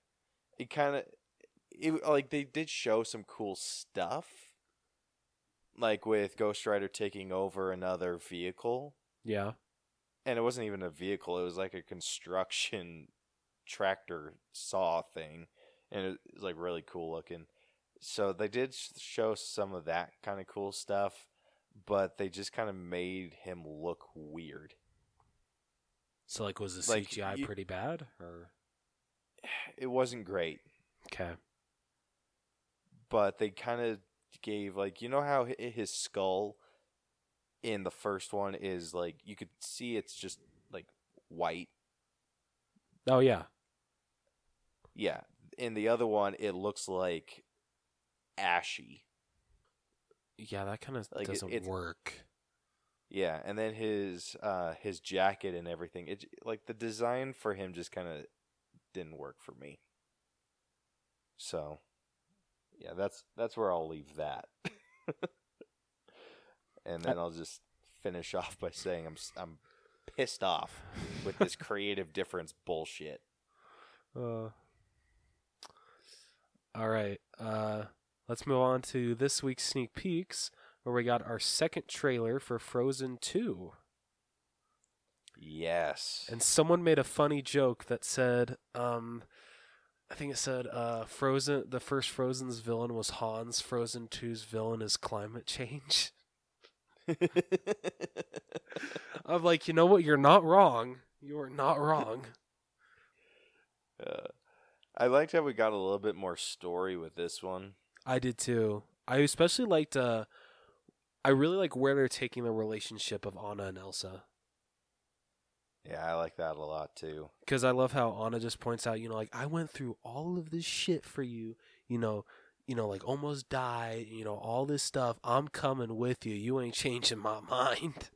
Speaker 2: It kind of, it like they did show some cool stuff, like with Ghost Rider taking over another vehicle,
Speaker 1: Yeah.
Speaker 2: and it wasn't even a vehicle. It was like a construction tractor saw thing, and it was like really cool looking. So they did show some of that kind of cool stuff, but they just kind of made him look weird.
Speaker 1: So like, was the
Speaker 2: Like,
Speaker 1: CGI
Speaker 2: you-
Speaker 1: pretty bad or
Speaker 2: It wasn't great,
Speaker 1: okay?
Speaker 2: but they kind of gave like you know how his skull in the first one is like you could see it's just like white.
Speaker 1: Oh yeah.
Speaker 2: Yeah, in the other one it looks like ashy.
Speaker 1: Yeah, that kind of
Speaker 2: Like,
Speaker 1: doesn't
Speaker 2: it's-
Speaker 1: work.
Speaker 2: Yeah, and then his uh his jacket and everything. It like the design for him just kind of didn't work for me. So, yeah, that's that's where I'll leave that. and then I'll just finish off by saying I'm I'm pissed off with this creative difference bullshit.
Speaker 1: Uh, all right. Uh, let's move on to this week's sneak peeks, where we got our second trailer for Frozen Two,
Speaker 2: Yes.
Speaker 1: and someone made a funny joke that said, um, I think it said uh, Frozen. The first Frozen's villain was Hans. Frozen 2's villain is climate change. I'm like, you know what? You're not wrong. You are not wrong.
Speaker 2: uh, I liked how we got a little bit more story with this one.
Speaker 1: I did too. I especially liked. Uh, I really like where they're taking the relationship of Anna and Elsa.
Speaker 2: Yeah, I like that a lot too.
Speaker 1: Because I love how Anna just points out, you know, like I went through all of this shit for you, you know, you know, like almost died, you know, all this stuff. I'm coming with you. You ain't changing my mind.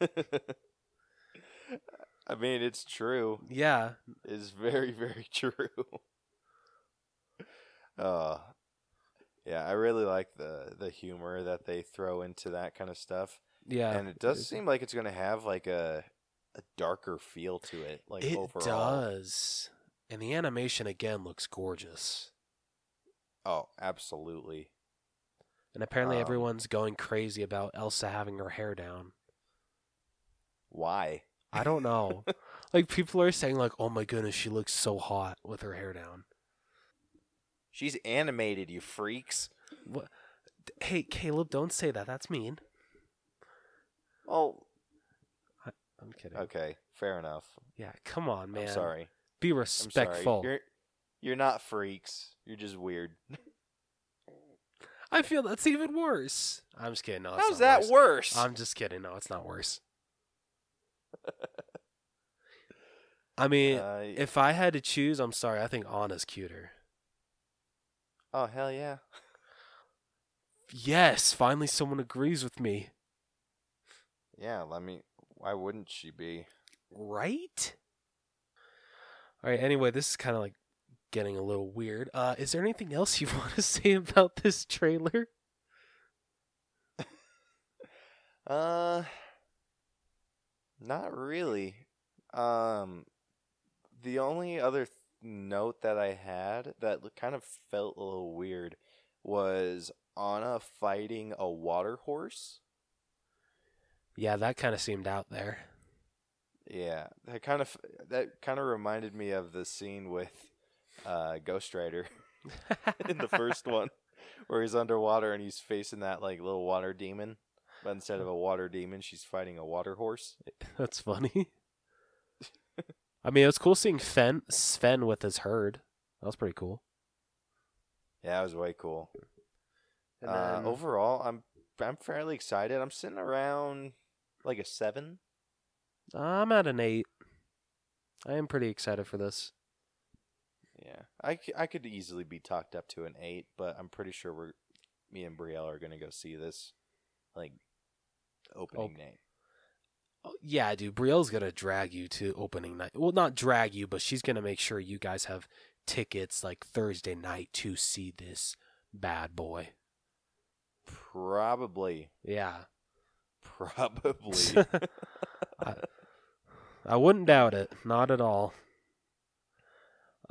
Speaker 2: I mean, it's true.
Speaker 1: Yeah,
Speaker 2: It's very, very true. uh yeah, I really like the the humor that they throw into that kind of stuff.
Speaker 1: yeah.
Speaker 2: and it does seem like it's going to have like a a darker feel to it like
Speaker 1: it
Speaker 2: overall.
Speaker 1: does. And the animation again looks gorgeous.
Speaker 2: Oh, absolutely.
Speaker 1: And apparently
Speaker 2: Um,
Speaker 1: everyone's going crazy about Elsa having her hair down.
Speaker 2: Why?
Speaker 1: I don't know. like people are saying like, "Oh my goodness, she looks so hot with her hair down."
Speaker 2: She's animated, you freaks.
Speaker 1: What? Hey, Caleb, don't say that. That's mean.
Speaker 2: Oh,
Speaker 1: I'm kidding.
Speaker 2: okay, fair enough.
Speaker 1: Yeah, come on, man.
Speaker 2: I'm sorry.
Speaker 1: Be respectful.
Speaker 2: sorry. You're you're not freaks. You're just weird.
Speaker 1: I feel that's even worse. I'm just kidding. No, it's
Speaker 2: How's that
Speaker 1: worse?
Speaker 2: worse?
Speaker 1: I'm just kidding. No, it's not worse. I mean,
Speaker 2: Uh,
Speaker 1: if I had to choose, I'm sorry. I think Anna's cuter.
Speaker 2: oh hell yeah.
Speaker 1: Yes, finally someone agrees with me.
Speaker 2: Yeah, let me. Why wouldn't she be?
Speaker 1: Right? All right, anyway, this is kind of like getting a little weird. Uh is there anything else you want to say about this trailer?
Speaker 2: Uh, not really. Um, the only other th- note that I had that kind of felt a little weird was Anna fighting a water horse.
Speaker 1: Yeah, that kind of seemed out there.
Speaker 2: Yeah, that kind of that kind of reminded me of the scene with uh, Ghost Rider in the first one, where he's underwater and he's facing that like little water demon. But instead of a water demon, she's fighting a water horse.
Speaker 1: That's funny. I mean, it was cool seeing Fen Sven with his herd. That was pretty cool.
Speaker 2: Yeah, it was way cool.
Speaker 1: And
Speaker 2: Uh, overall, I'm I'm fairly excited. I'm sitting around like a seven.
Speaker 1: I'm at an eight. I am pretty excited for this.
Speaker 2: Yeah, I, I could easily be talked up to an eight, but I'm pretty sure we're me and Brielle are gonna go see this like opening night.
Speaker 1: Oh, yeah, dude, Brielle's gonna drag you to opening night. Well, not drag you, but she's gonna make sure you guys have tickets like Thursday night to see this bad boy.
Speaker 2: Probably,
Speaker 1: Yeah,
Speaker 2: probably.
Speaker 1: I, I wouldn't doubt it. Not at all.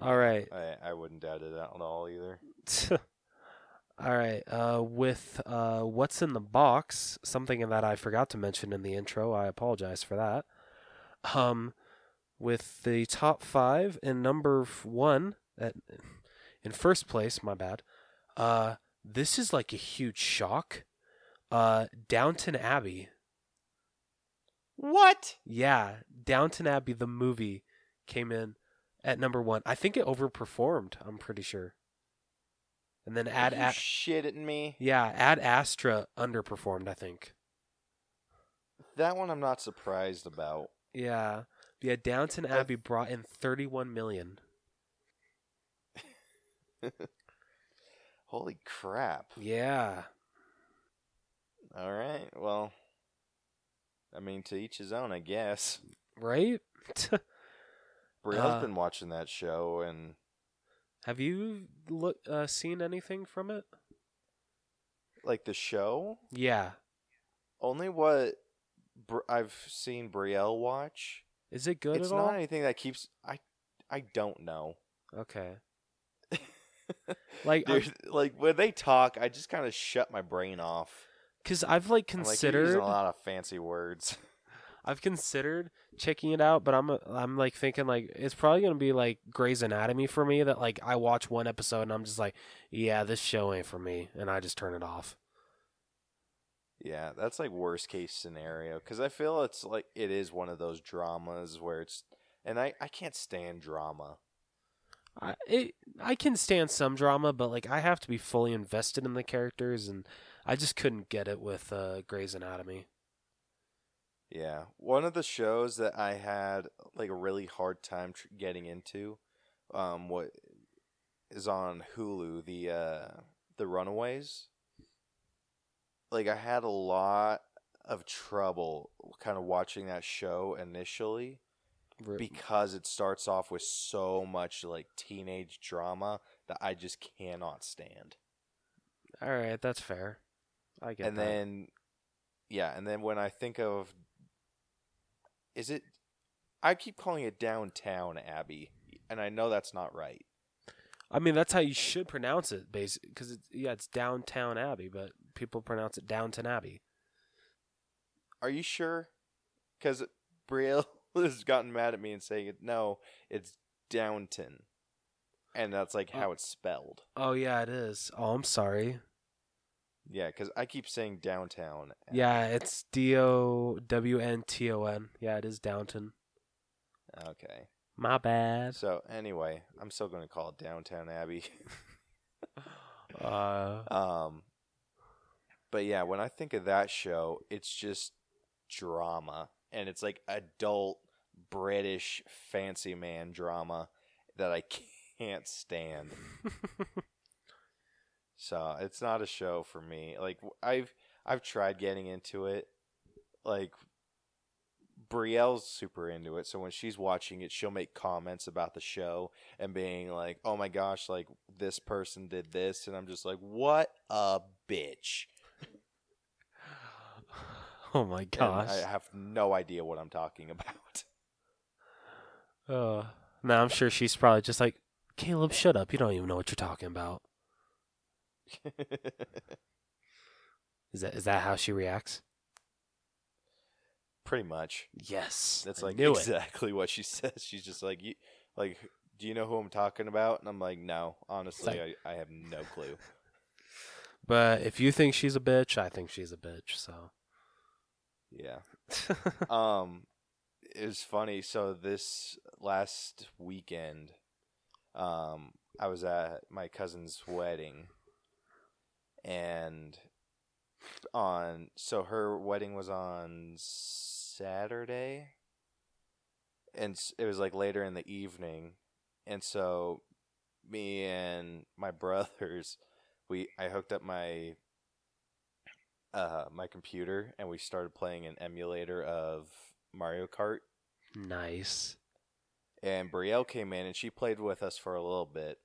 Speaker 1: All right.
Speaker 2: I I wouldn't doubt it at all either.
Speaker 1: All right. Uh, with uh, what's in the box, something that I forgot to mention in the intro. I apologize for that. Um, with the top five and number one at in first place. My bad. Uh, this is like a huge shock. Uh, Downton Abbey.
Speaker 2: What?
Speaker 1: Yeah, Downton Abbey, the movie, came in at number one. I think it overperformed. I'm pretty sure. And then Ad,
Speaker 2: Are you
Speaker 1: Ad
Speaker 2: shitting me?
Speaker 1: yeah, Ad Astra underperformed. I think.
Speaker 2: That one I'm not surprised about.
Speaker 1: Yeah, yeah. Downton Abbey brought in 31 million.
Speaker 2: Holy crap!
Speaker 1: Yeah,
Speaker 2: All right, well, I mean, to each his own, I guess.
Speaker 1: right.
Speaker 2: Brielle's
Speaker 1: Uh,
Speaker 2: been watching that show, and
Speaker 1: Have you look uh, seen anything from it?
Speaker 2: like the show,
Speaker 1: Yeah.
Speaker 2: only what Br- I've seen Brielle watch.
Speaker 1: Is it good
Speaker 2: it's not
Speaker 1: all?
Speaker 2: anything that keeps. I I don't know.
Speaker 1: Okay. Like,
Speaker 2: Dude, like when they talk, I just kind of shut my brain off.
Speaker 1: because I've like
Speaker 2: I'm like,
Speaker 1: considered.
Speaker 2: using a lot of fancy words.
Speaker 1: I've considered checking it out, but I'm I'm like thinking like it's probably gonna be like Grey's Anatomy for me. That like I watch one episode and I'm just like, yeah, this show ain't for me, and I just turn it off.
Speaker 2: Yeah, that's like worst case scenario because I feel it's like it is one of those dramas where it's, and I I can't stand drama.
Speaker 1: I it, I can stand some drama, but like I have to be fully invested in the characters, and I just couldn't get it with uh, Grey's Anatomy.
Speaker 2: Yeah, one of the shows that I had like a really hard time tr- getting into, um, what is on Hulu, the uh, the Runaways. Like I had a lot of trouble kind of watching that show initially because it starts off with so much like teenage drama that I just cannot stand.
Speaker 1: All right, that's fair. I get that
Speaker 2: and
Speaker 1: that.
Speaker 2: then yeah, and then when I think of is it I keep calling it downtown Abbey, and I know that's not right.
Speaker 1: I mean, that's how you should pronounce it, basically, because it's yeah, it's downtown Abbey, but people pronounce it Downton Abbey.
Speaker 2: Are you sure? Because Brielle has gotten mad at me and saying it. No, it's Downton, and that's like how it's spelled.
Speaker 1: Oh yeah, it is. Oh, I'm sorry.
Speaker 2: Yeah, because I keep saying downtown.
Speaker 1: Yeah, it's D O W N T O N. Yeah, it is Downton.
Speaker 2: Okay.
Speaker 1: My bad.
Speaker 2: So anyway, I'm still going to call it Downtown Abbey.
Speaker 1: Uh,
Speaker 2: um, but yeah, when I think of that show, it's just drama, and it's like adult British fancy man drama that I can't stand. so it's not a show for me. Like I've I've tried getting into it, like. Brielle's super into it, so when she's watching it, she'll make comments about the show and being like, "Oh my gosh, like this person did this," and I'm just like, "What a bitch!"
Speaker 1: oh my
Speaker 2: And
Speaker 1: gosh.
Speaker 2: I have no idea what I'm talking about.
Speaker 1: Uh, now I'm sure she's probably just like, Caleb, shut up. You don't even know what you're talking about. Is that is that how she reacts?
Speaker 2: Pretty much.
Speaker 1: Yes.
Speaker 2: That's
Speaker 1: I
Speaker 2: like
Speaker 1: knew it.
Speaker 2: exactly what she says. She's just like, "You, like, do you know who I'm talking about?" And I'm like, "No, honestly,
Speaker 1: like-
Speaker 2: I, I have no clue."
Speaker 1: But if you think she's a bitch, I think she's a bitch. So.
Speaker 2: Yeah. um it was funny so this last weekend um i was at my cousin's wedding and on so her wedding was on saturday and it was like later in the evening and so me and my brothers we i hooked up my uh my computer and we started playing an emulator of Mario Kart
Speaker 1: nice.
Speaker 2: and Brielle came in and she played with us for a little bit.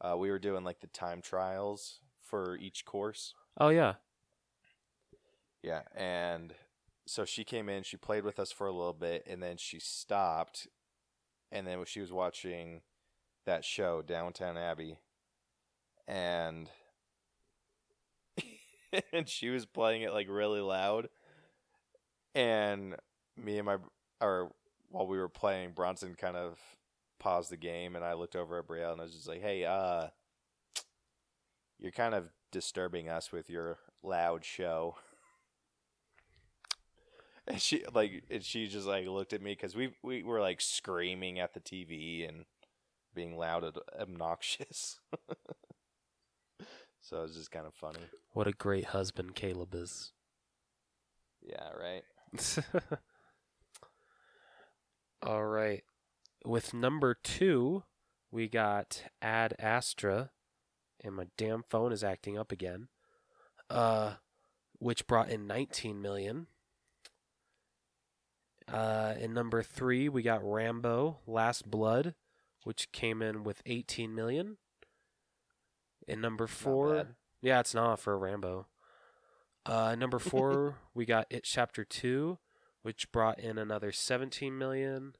Speaker 2: Uh we were doing like the time trials for each course.
Speaker 1: Oh yeah.
Speaker 2: Yeah, and so she came in, she played with us for a little bit and then she stopped and then she was watching that show Downtown Abbey and and she was playing it like really loud and me and my or while we were playing Bronson kind of paused the game and I looked over at Brielle and I was just like, "Hey, uh you're kind of disturbing us with your loud show." And she like and she just like looked at me cuz we we were like screaming at the TV and being loud and obnoxious. so it was just kind of funny.
Speaker 1: What a great husband Caleb is.
Speaker 2: Yeah, right.
Speaker 1: All right. With number two, we got Ad Astra, and my damn phone is acting up again. Uh, which brought in 19 million. Uh, in number three, we got Rambo: Last Blood, which came in with 18 million. In number four, yeah, it's not for Rambo. Uh, number four, we got It Chapter Two, which brought in another 17 million.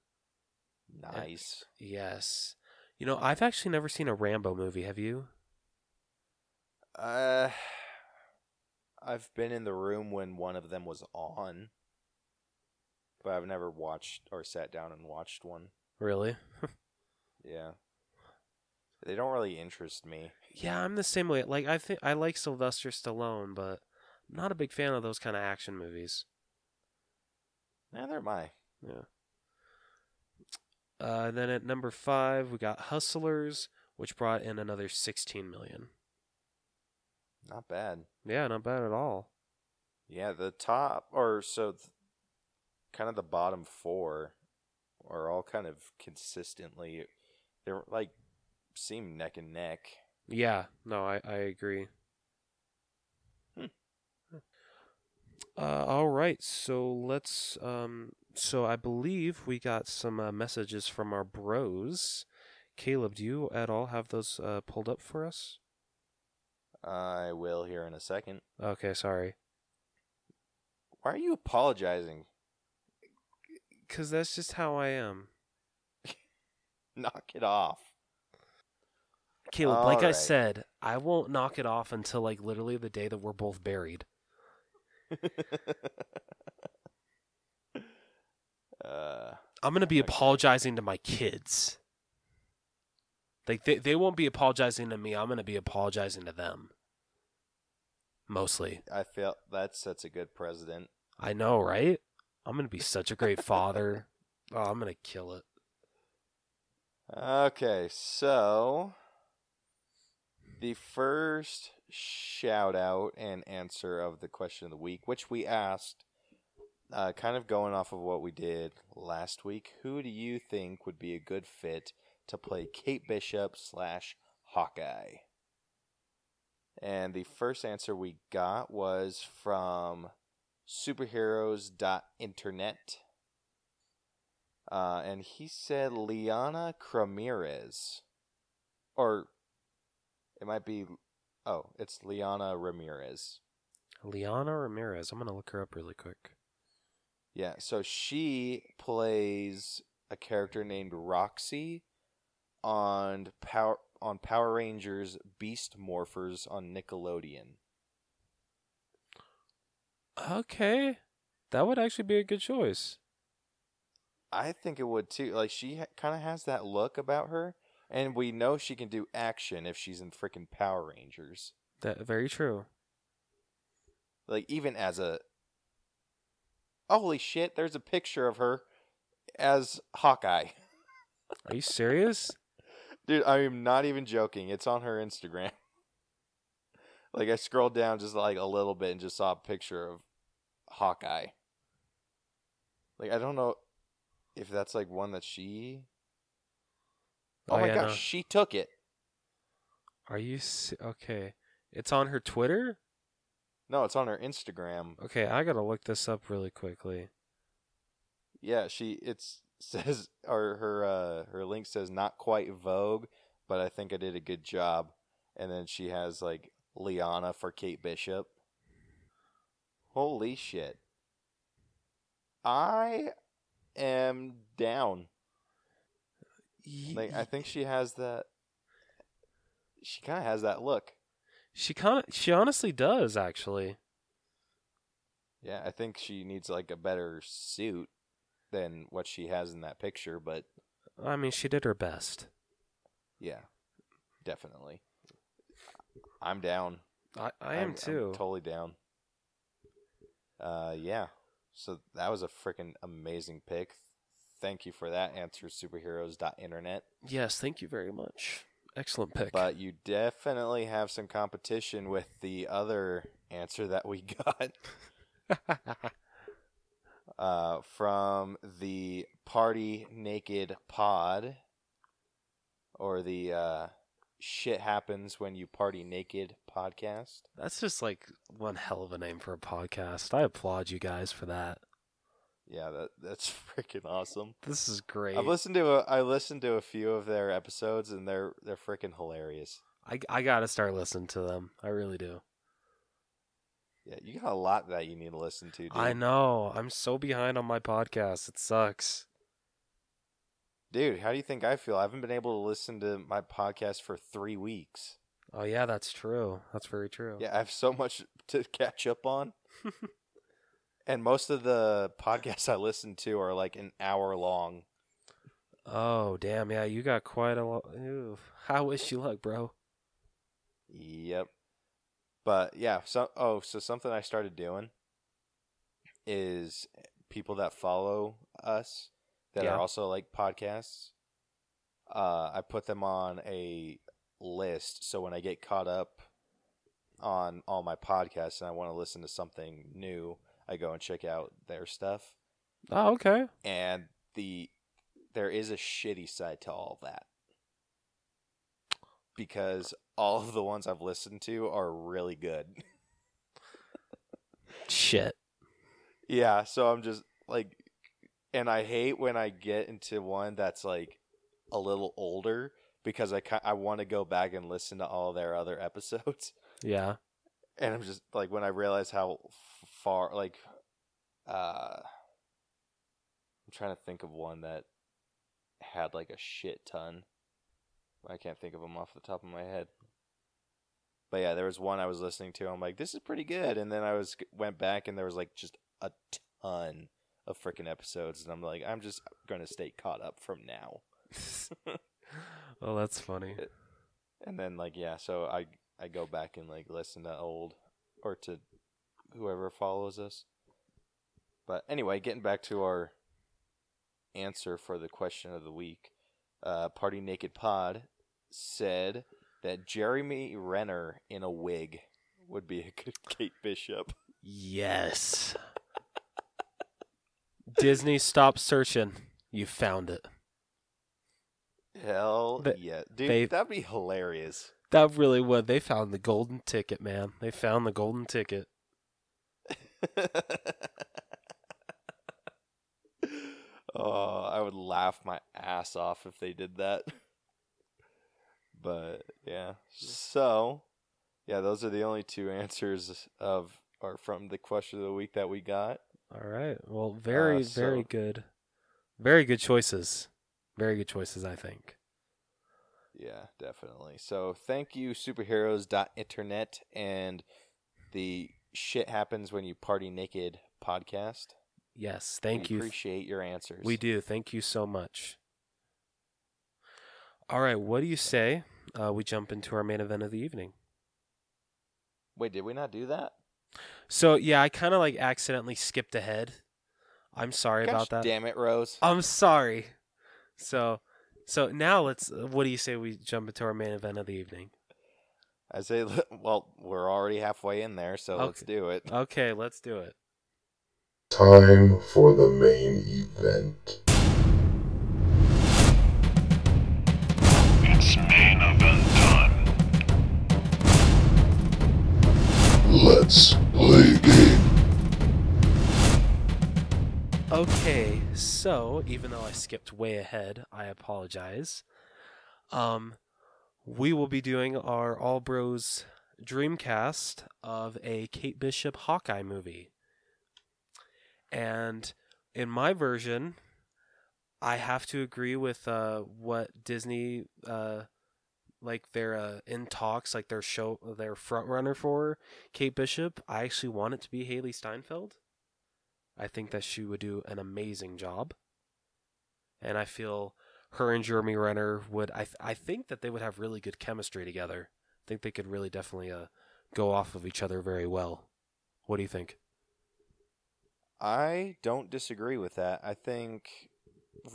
Speaker 2: Nice.
Speaker 1: Yes. You know, I've actually never seen a Rambo movie. Have you?
Speaker 2: Uh, I've been in the room when one of them was on. but I've never watched or sat down and watched one.
Speaker 1: Really?
Speaker 2: Yeah. They don't really interest me.
Speaker 1: Yeah, I'm the same way. Like I think I like Sylvester Stallone, but I'm not a big fan of those kind of action movies.
Speaker 2: Neither am I.
Speaker 1: Yeah. Uh, then at number five, we got Hustlers, which brought in another 16 million.
Speaker 2: Not bad.
Speaker 1: Yeah, not bad at all.
Speaker 2: Yeah, the top or so th- kind of the bottom four are all kind of consistently they're like seem neck and neck.
Speaker 1: Yeah, no, I, I agree.
Speaker 2: Hmm.
Speaker 1: Uh, all right, so let's. Um, so I believe we got some uh, messages from our bros. Caleb, do you at all have those uh, pulled up for us?
Speaker 2: I will here in a second.
Speaker 1: Okay, sorry.
Speaker 2: Why are you apologizing?
Speaker 1: Because that's just how I am.
Speaker 2: Knock it off.
Speaker 1: Caleb, like I said, I won't knock it off until like literally the day that we're both buried.
Speaker 2: uh,
Speaker 1: I'm gonna be
Speaker 2: Okay.
Speaker 1: apologizing to my kids. Like they they won't be apologizing to me. I'm gonna be apologizing to them. Mostly.
Speaker 2: I feel that sets a good president.
Speaker 1: I know, right? I'm gonna be such a great father. Oh, I'm gonna kill it.
Speaker 2: Okay, so the first shout out and answer of the question of the week, which we asked, uh, kind of going off of what we did last week, who do you think would be a good fit to play Kate Bishop slash Hawkeye? And the first answer we got was from superheroes.internet. Uh, and he said Liana Ramirez. Or it might be. Oh, it's Liana Ramirez.
Speaker 1: Liana Ramirez. I'm gonna look her up really quick.
Speaker 2: Yeah, so she plays a character named Roxy on Power on Power Rangers Beast Morphers on Nickelodeon.
Speaker 1: Okay, that would actually be a good choice.
Speaker 2: I think it would too. Like she ha- kind of has that look about her, and we know she can do action if she's in freaking Power Rangers.
Speaker 1: That very true.
Speaker 2: Like even as a holy shit, there's a picture of her as Hawkeye.
Speaker 1: Are you serious?
Speaker 2: Dude, I am not even joking. It's on her Instagram. like I scrolled down just like a little bit and just saw a picture of Hawkeye. Like I don't know if that's like one that she Oh,
Speaker 1: Oh,
Speaker 2: my
Speaker 1: yeah,
Speaker 2: gosh,
Speaker 1: no.
Speaker 2: she took it.
Speaker 1: Are you okay? It's on her Twitter.
Speaker 2: No, it's on her Instagram.
Speaker 1: Okay, I gotta look this up really quickly.
Speaker 2: Yeah, she it's says or her uh her link says not quite Vogue, but I think I did a good job. And then she has like Liana for Kate Bishop. Holy shit. I am down. Like I think she has that she kind of has that look.
Speaker 1: she kind of, she honestly does actually.
Speaker 2: Yeah, I think she needs like a better suit than what she has in that picture, but
Speaker 1: I mean, she did her best.
Speaker 2: yeah. Definitely. I'm down.
Speaker 1: I, I
Speaker 2: I'm-
Speaker 1: am too.
Speaker 2: I'm totally down. Uh, yeah. So that was a freaking amazing pick. Thank you for that. Answer superheroes.internet.
Speaker 1: yes, thank you very much. Excellent pick.
Speaker 2: But you definitely have some competition with the other answer that we got uh, from the Party Naked Pod or the uh, Shit Happens When You Party Naked podcast.
Speaker 1: That's just like one hell of a name for a podcast. I applaud you guys for that.
Speaker 2: Yeah, that that's freaking awesome.
Speaker 1: This is great.
Speaker 2: I've listened to a, I listened to a few of their episodes and they're they're freaking hilarious.
Speaker 1: I, I gotta start listening to them. I really do.
Speaker 2: Yeah, you got a lot that you need to listen to. Dude.
Speaker 1: I know. I'm so behind on my podcast. It sucks.
Speaker 2: Dude, how do you think I feel? I haven't been able to listen to my podcast for three weeks.
Speaker 1: Oh yeah, that's true. That's very true.
Speaker 2: Yeah, I have so much to catch up on. And most of the podcasts I listen to are like an hour long.
Speaker 1: Oh damn, yeah, you got quite a lot. I wish you luck, bro.
Speaker 2: Yep. But yeah, so oh, so something I started doing is people that follow us that
Speaker 1: Yeah.
Speaker 2: are also like podcasts. Uh, I put them on a list, so when I get caught up on all my podcasts and I want to listen to something new, I go and check out their stuff.
Speaker 1: Oh, okay.
Speaker 2: And the there is a shitty side to all that because all of the ones I've listened to are really good.
Speaker 1: Shit.
Speaker 2: Yeah, so I'm just like, and I hate when I get into one that's like a little older because I I want to go back and listen to all their other episodes,
Speaker 1: Yeah.
Speaker 2: and I'm just like when I realize how far like, uh, I'm trying to think of one that had like a shit ton. I can't think of them off the top of my head. But yeah, there was one I was listening to. I'm like, this is pretty good, and then I was went back and there was like just a ton of freaking episodes, and I'm like, I'm just gonna stay caught up from now.
Speaker 1: oh, that's funny.
Speaker 2: And then like yeah, so I I go back and like listen to old or to whoever follows us. But anyway, getting back to our answer for the question of the week, uh, Party Naked Pod said that Jeremy Renner in a wig would be a good Kate Bishop.
Speaker 1: Yes. Disney, stop searching. You found it.
Speaker 2: Hell
Speaker 1: They-
Speaker 2: yeah, dude,
Speaker 1: they-
Speaker 2: that'd be hilarious.
Speaker 1: That really would. They found the golden ticket, man. They found the golden ticket.
Speaker 2: oh, I would laugh my ass off if they did that. But yeah, so yeah, those are the only two answers of or from the question of the week that we got.
Speaker 1: All right. Well, very,
Speaker 2: Uh, so-
Speaker 1: very good. Very good choices. Very good choices, I think.
Speaker 2: Yeah, definitely. So thank you, superheroes.internet and the shit happens when you party naked podcast.
Speaker 1: Yes. Thank
Speaker 2: we
Speaker 1: you.
Speaker 2: Appreciate your answers.
Speaker 1: We do. Thank you so much. All right. What do you say? Uh, we jump into our main event of the evening.
Speaker 2: Wait, did we not do that?
Speaker 1: So yeah, I kind of like accidentally skipped ahead. I'm sorry
Speaker 2: Gosh
Speaker 1: about that.
Speaker 2: Damn it, Rose.
Speaker 1: I'm sorry. So, so now let's. What do you say we jump into our main event of the evening?
Speaker 2: I say, well, we're already halfway in there, so let's do it.
Speaker 1: Okay, let's do it.
Speaker 3: Time for the main event.
Speaker 4: It's main event time.
Speaker 3: Let's play game.
Speaker 1: Okay, so even though I skipped way ahead, I apologize. Um, we will be doing our All Bros Dreamcast of a Kate Bishop Hawkeye movie. And in my version, I have to agree with uh, what Disney, uh, like they're uh, in talks, like their show, their front runner for Kate Bishop. I actually want it to be Hailee Steinfeld. I think that she would do an amazing job. And I feel her and Jeremy Renner would I th- I think that they would have really good chemistry together. I think they could really definitely uh, go off of each other very well. What do you think?
Speaker 2: I don't disagree with that. I think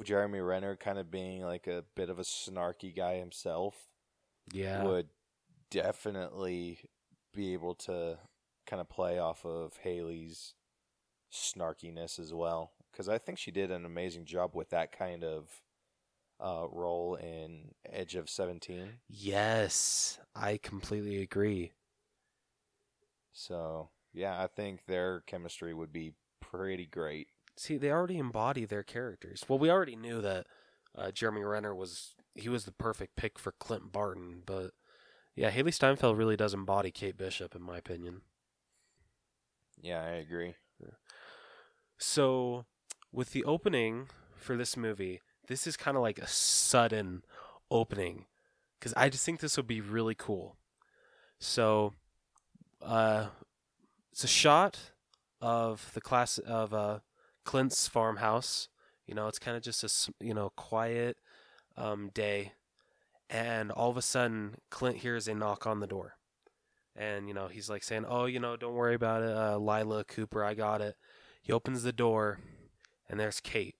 Speaker 2: Jeremy Renner kind of being like a bit of a snarky guy himself
Speaker 1: Yeah.
Speaker 2: would definitely be able to kind of play off of Hailee's snarkiness as well. Because I think she did an amazing job with that kind of uh, role in Edge of 17.
Speaker 1: Yes, I completely agree.
Speaker 2: So, yeah, I think their chemistry would be pretty great.
Speaker 1: See, they already embody their characters. Well, we already knew that uh, Jeremy Renner was he was the perfect pick for Clint Barton, but yeah, Hailee Steinfeld really does embody Kate Bishop in my opinion.
Speaker 2: Yeah, I agree.
Speaker 1: So, with the opening for this movie, this is kind of like a sudden opening because I just think this would be really cool. So, uh, it's a shot of the class of uh, Clint's farmhouse. You know, it's kind of just a you know quiet um, day, and all of a sudden Clint hears a knock on the door, and you know he's like saying, "Oh, you know, don't worry about it, uh, Lila Cooper, I got it." He opens the door, and there's Kate.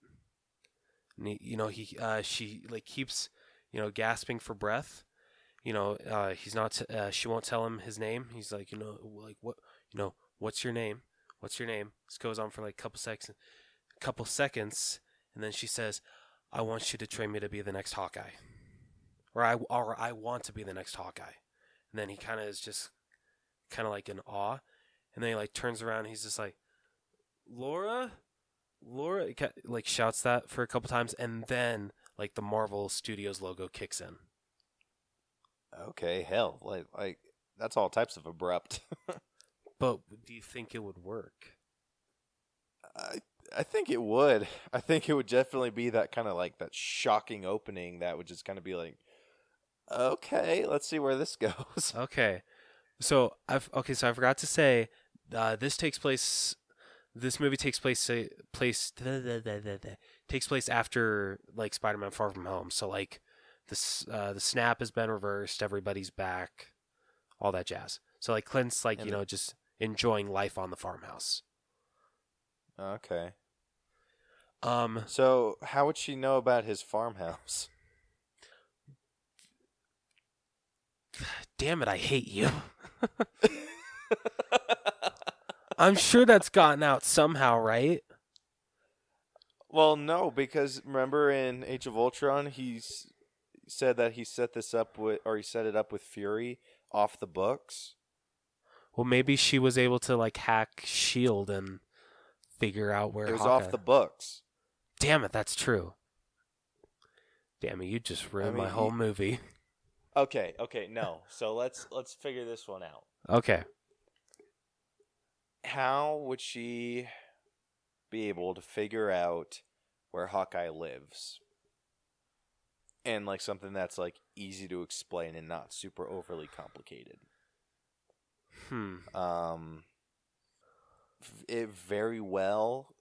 Speaker 1: And he, you know he uh, she like keeps you know gasping for breath. You know uh, he's not. T- uh, she won't tell him his name. He's like you know like what you know what's your name? What's your name? This goes on for like a couple seconds, couple seconds, and then she says, "I want you to train me to be the next Hawkeye." or I or I want to be the next Hawkeye. And then he kind of is just kind of like in awe, and then he like turns around. He's just like, Laura, Laura, like shouts that for a couple times, and then like the Marvel Studios logo kicks in.
Speaker 2: Okay, hell, like like that's all types of abrupt.
Speaker 1: But do you think it would work?
Speaker 2: I I think it would. I think it would definitely be that kind of like that shocking opening that would just kind of be like, okay, let's see where this goes.
Speaker 1: Okay, so I've okay, so I forgot to say, uh, this takes place. This movie takes place say, place takes place after like Spider-Man: Far From Home. So like, this uh, the snap has been reversed. Everybody's back, all that jazz. So like Clint's like
Speaker 2: And
Speaker 1: you
Speaker 2: the-
Speaker 1: know just enjoying life on the farmhouse.
Speaker 2: Okay.
Speaker 1: Um,
Speaker 2: So how would she know about his farmhouse?
Speaker 1: damn it, I hate you. I'm sure that's gotten out somehow, right?
Speaker 2: well, no, because remember in Age of Ultron, he's said that he set this up with, or he set it up with Fury off the books.
Speaker 1: Well, maybe she was able to like hack Shield and figure out where
Speaker 2: It was
Speaker 1: Hawkeye-
Speaker 2: off the books.
Speaker 1: Damn it, that's true. Damn it, you just ruined
Speaker 2: mean,
Speaker 1: my whole
Speaker 2: he-
Speaker 1: movie.
Speaker 2: Okay, okay, no. So let's let's figure this one out.
Speaker 1: Okay.
Speaker 2: How would she be able to figure out where Hawkeye lives? And like something that's like easy to explain and not super overly complicated.
Speaker 1: Hmm.
Speaker 2: Um it very well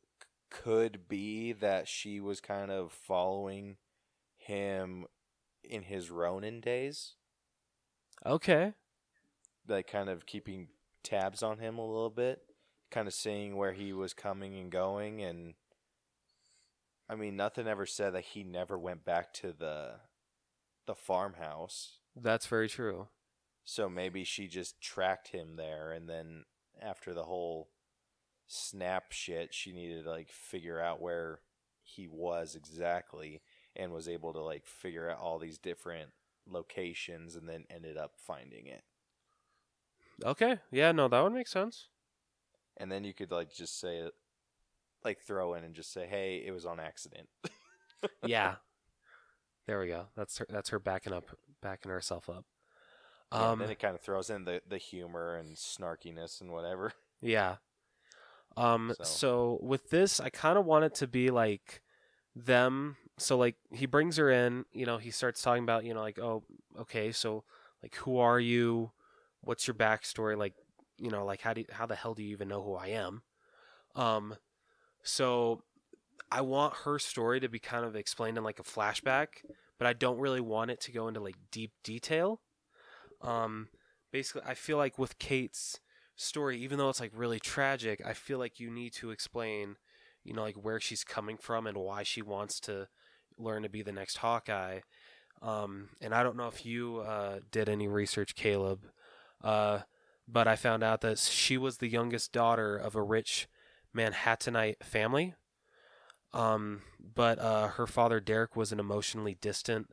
Speaker 2: could be that she was kind of following him in his Ronin days,
Speaker 1: Okay.
Speaker 2: like kind of keeping tabs on him a little bit, kind of seeing where he was coming and going and I mean nothing ever said that he never went back to the the farmhouse.
Speaker 1: That's very true.
Speaker 2: So maybe she just tracked him there, and then after the whole snap shit, she needed to like figure out where he was exactly, and was able to like figure out all these different locations, and then ended up finding it.
Speaker 1: Okay. Yeah, no, that would make sense.
Speaker 2: And then you could like just say, like throw in and just say, "Hey, it was on accident."
Speaker 1: yeah. There we go. That's her that's her backing up backing herself up. Um
Speaker 2: then it kind of throws in the the humor and snarkiness and whatever.
Speaker 1: Yeah. Um
Speaker 2: So-
Speaker 1: so, with this I kind of want it to be like them so like he brings her in, you know, he starts talking about, you know, like, oh, okay, so like who are you? What's your backstory? Like, you know, like how do you, how the hell do you even know who I am? Um so I want her story to be kind of explained in like a flashback, but I don't really want it to go into like deep detail. Um basically I feel like with Kate's story, even though it's like really tragic, I feel like you need to explain, you know, like where she's coming from and why she wants to learn to be the next Hawkeye. Um, and I don't know if you uh, did any research, Caleb, uh, but I found out that she was the youngest daughter of a rich Manhattanite family. Um, but uh, her father, Derek, was an emotionally distant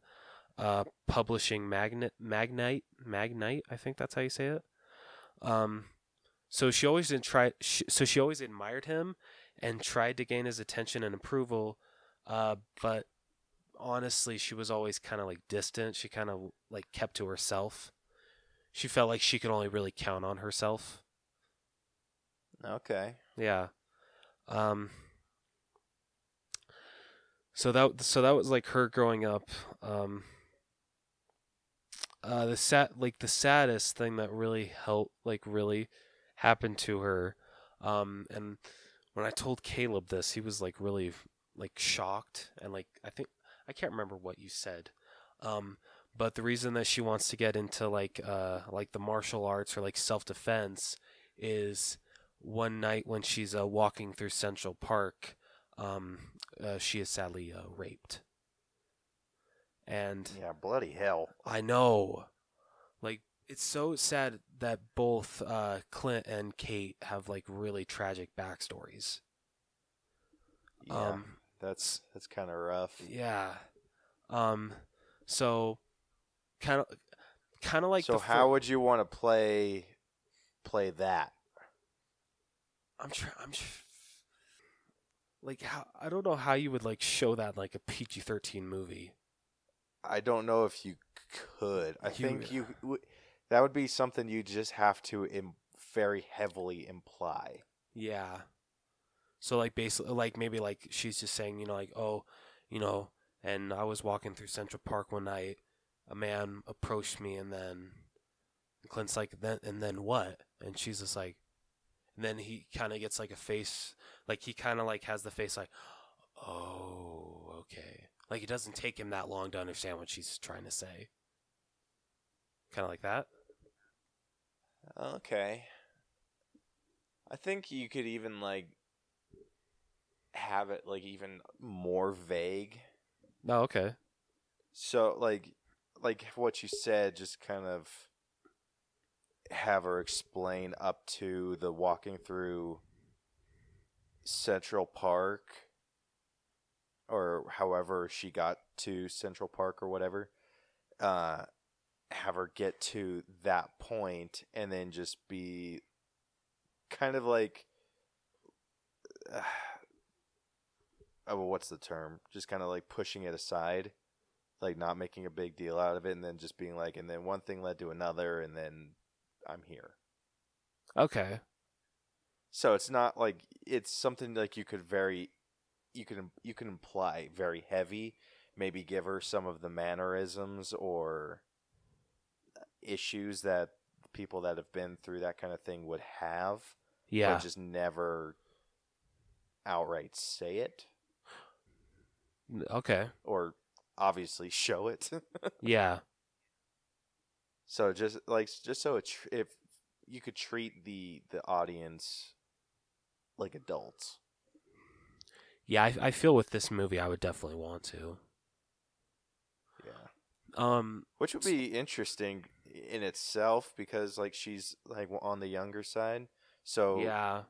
Speaker 1: uh, publishing magnate, magnate, magnate. I think that's how you say it. Um, so she always. She, so she always admired him and tried to gain his attention and approval. Uh, but honestly, she was always kind of like distant. She kind of like kept to herself. She felt like she could only really count on herself.
Speaker 2: Okay.
Speaker 1: Yeah. Um. So that so that was like her growing up. Um. Uh, the sad like the saddest thing that really helped like really happened to her. Um, and when I told Caleb this, he was like really like shocked and like I think I can't remember what you said. Um, but the reason that she wants to get into like uh like the martial arts or like self defense is one night when she's uh, walking through Central Park, um, uh, she is sadly uh, raped. And
Speaker 2: Yeah, bloody hell.
Speaker 1: I know. Like it's so sad that both uh, Clint and Kate have like really tragic backstories.
Speaker 2: Yeah,
Speaker 1: Um
Speaker 2: that's that's kind of rough.
Speaker 1: yeah. Um so kind of kind of like
Speaker 2: so how
Speaker 1: fir-
Speaker 2: would you want to play play that?
Speaker 1: I'm trying I'm tr- like how I don't know how you would like show that like a PG-13 movie.
Speaker 2: I don't know if you could. I
Speaker 1: You-
Speaker 2: think you w- that would be something you just have to Im- very heavily imply.
Speaker 1: Yeah. So like basically like maybe like she's just saying, you know, like, oh, you know, and I was walking through Central Park one night, a man approached me and then Clint's like, then and then what? And she's just like and then he kinda gets like a face like he kinda like has the face like, Oh, okay. Like it doesn't take him that long to understand what she's trying to say. Kinda like that.
Speaker 2: Okay. I think you could even like have it like even more vague.
Speaker 1: Oh, okay.
Speaker 2: So like like what you said just kind of have her explain up to the walking through Central Park or however she got to Central Park or whatever. Uh have her get to that point and then just be kind of like uh, oh what's the term just kind of like pushing it aside like not making a big deal out of it and then just being like and then one thing led to another and then i'm here
Speaker 1: Okay.
Speaker 2: so it's not like it's something like you could very you can you can imply very heavy maybe give her some of the mannerisms or issues that people that have been through that kind of thing would have
Speaker 1: Yeah.
Speaker 2: but just never outright say it
Speaker 1: Okay.
Speaker 2: or obviously show it
Speaker 1: Yeah.
Speaker 2: So just like just so it tr- if you could treat the the audience like adults.
Speaker 1: Yeah, I, I feel with this movie I would definitely want to.
Speaker 2: Yeah.
Speaker 1: Um,
Speaker 2: Which would be interesting in itself because like she's like on the younger side. So
Speaker 1: yeah,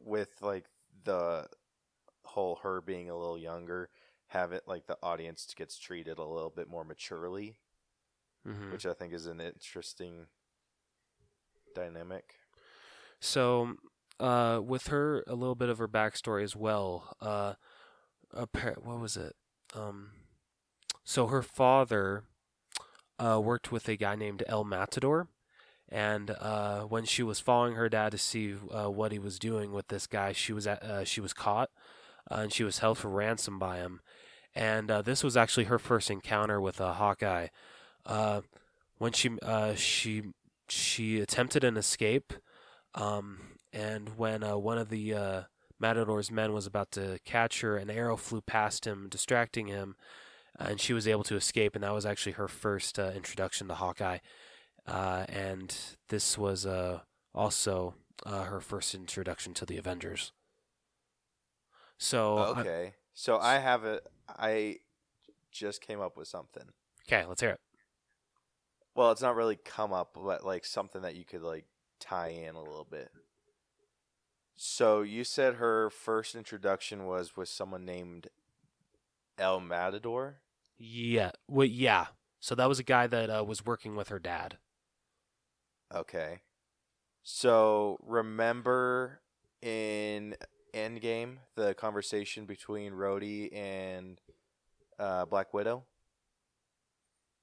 Speaker 2: with like the whole her being a little younger, have it like the audience gets treated a little bit more maturely,
Speaker 1: hmm
Speaker 2: which I think is an interesting dynamic.
Speaker 1: So, uh, with her, a little bit of her backstory as well. Uh, appar- what was it? Um, so her father, uh, worked with a guy named El Matador, and uh, when she was following her dad to see uh, what he was doing with this guy, she was at, uh, she was caught, uh, and she was held for ransom by him. And uh, this was actually her first encounter with a Hawkeye. Uh, when she uh, she she attempted an escape, um, and when uh, one of the uh, Matador's men was about to catch her, an arrow flew past him, distracting him, and she was able to escape. And that was actually her first uh, introduction to Hawkeye. Uh, and this was uh, also uh, her first introduction to the Avengers. So
Speaker 2: Okay. So I have a I just came up with something.
Speaker 1: okay, let's hear it.
Speaker 2: Well, it's not really come up, but like something that you could like tie in a little bit. So you said her first introduction was with someone named El Matador.
Speaker 1: Yeah, well, yeah. So that was a guy that uh, was working with her dad.
Speaker 2: Okay. So remember in Endgame the conversation between Rhodey and uh, Black Widow,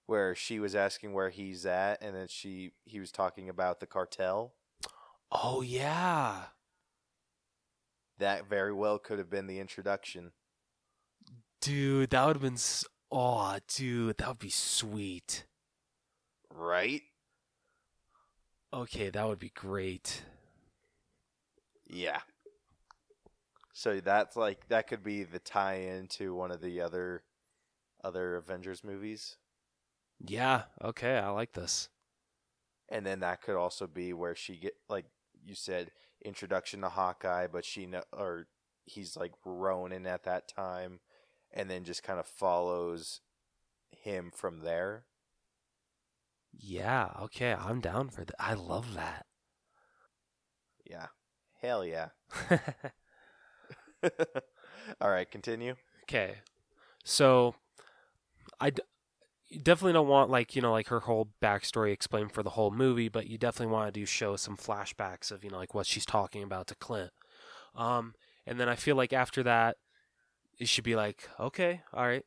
Speaker 2: where she was asking where he's at, and then she he was talking about the cartel.
Speaker 1: Oh yeah.
Speaker 2: That very well could have been the introduction.
Speaker 1: Dude, that would have been. S- oh, dude, that would be sweet.
Speaker 2: Right?
Speaker 1: Okay, that would be great.
Speaker 2: Yeah. So that's like that could be the tie-in to one of the other other Avengers movies,
Speaker 1: Yeah. Okay, I like this.
Speaker 2: and then that could also be where she get like you said introduction to Hawkeye, but she know or he's like Ronin at that time, and then just kind of follows him from there.
Speaker 1: Yeah. Okay, I'm down for that. I love that.
Speaker 2: Yeah, hell yeah. All right, continue.
Speaker 1: Okay. So, I d- definitely don't want like you know like her whole backstory explained for the whole movie, but you definitely want to do show some flashbacks of you know like what she's talking about to Clint. Um, and then I feel like after that, it should be like, okay, all right,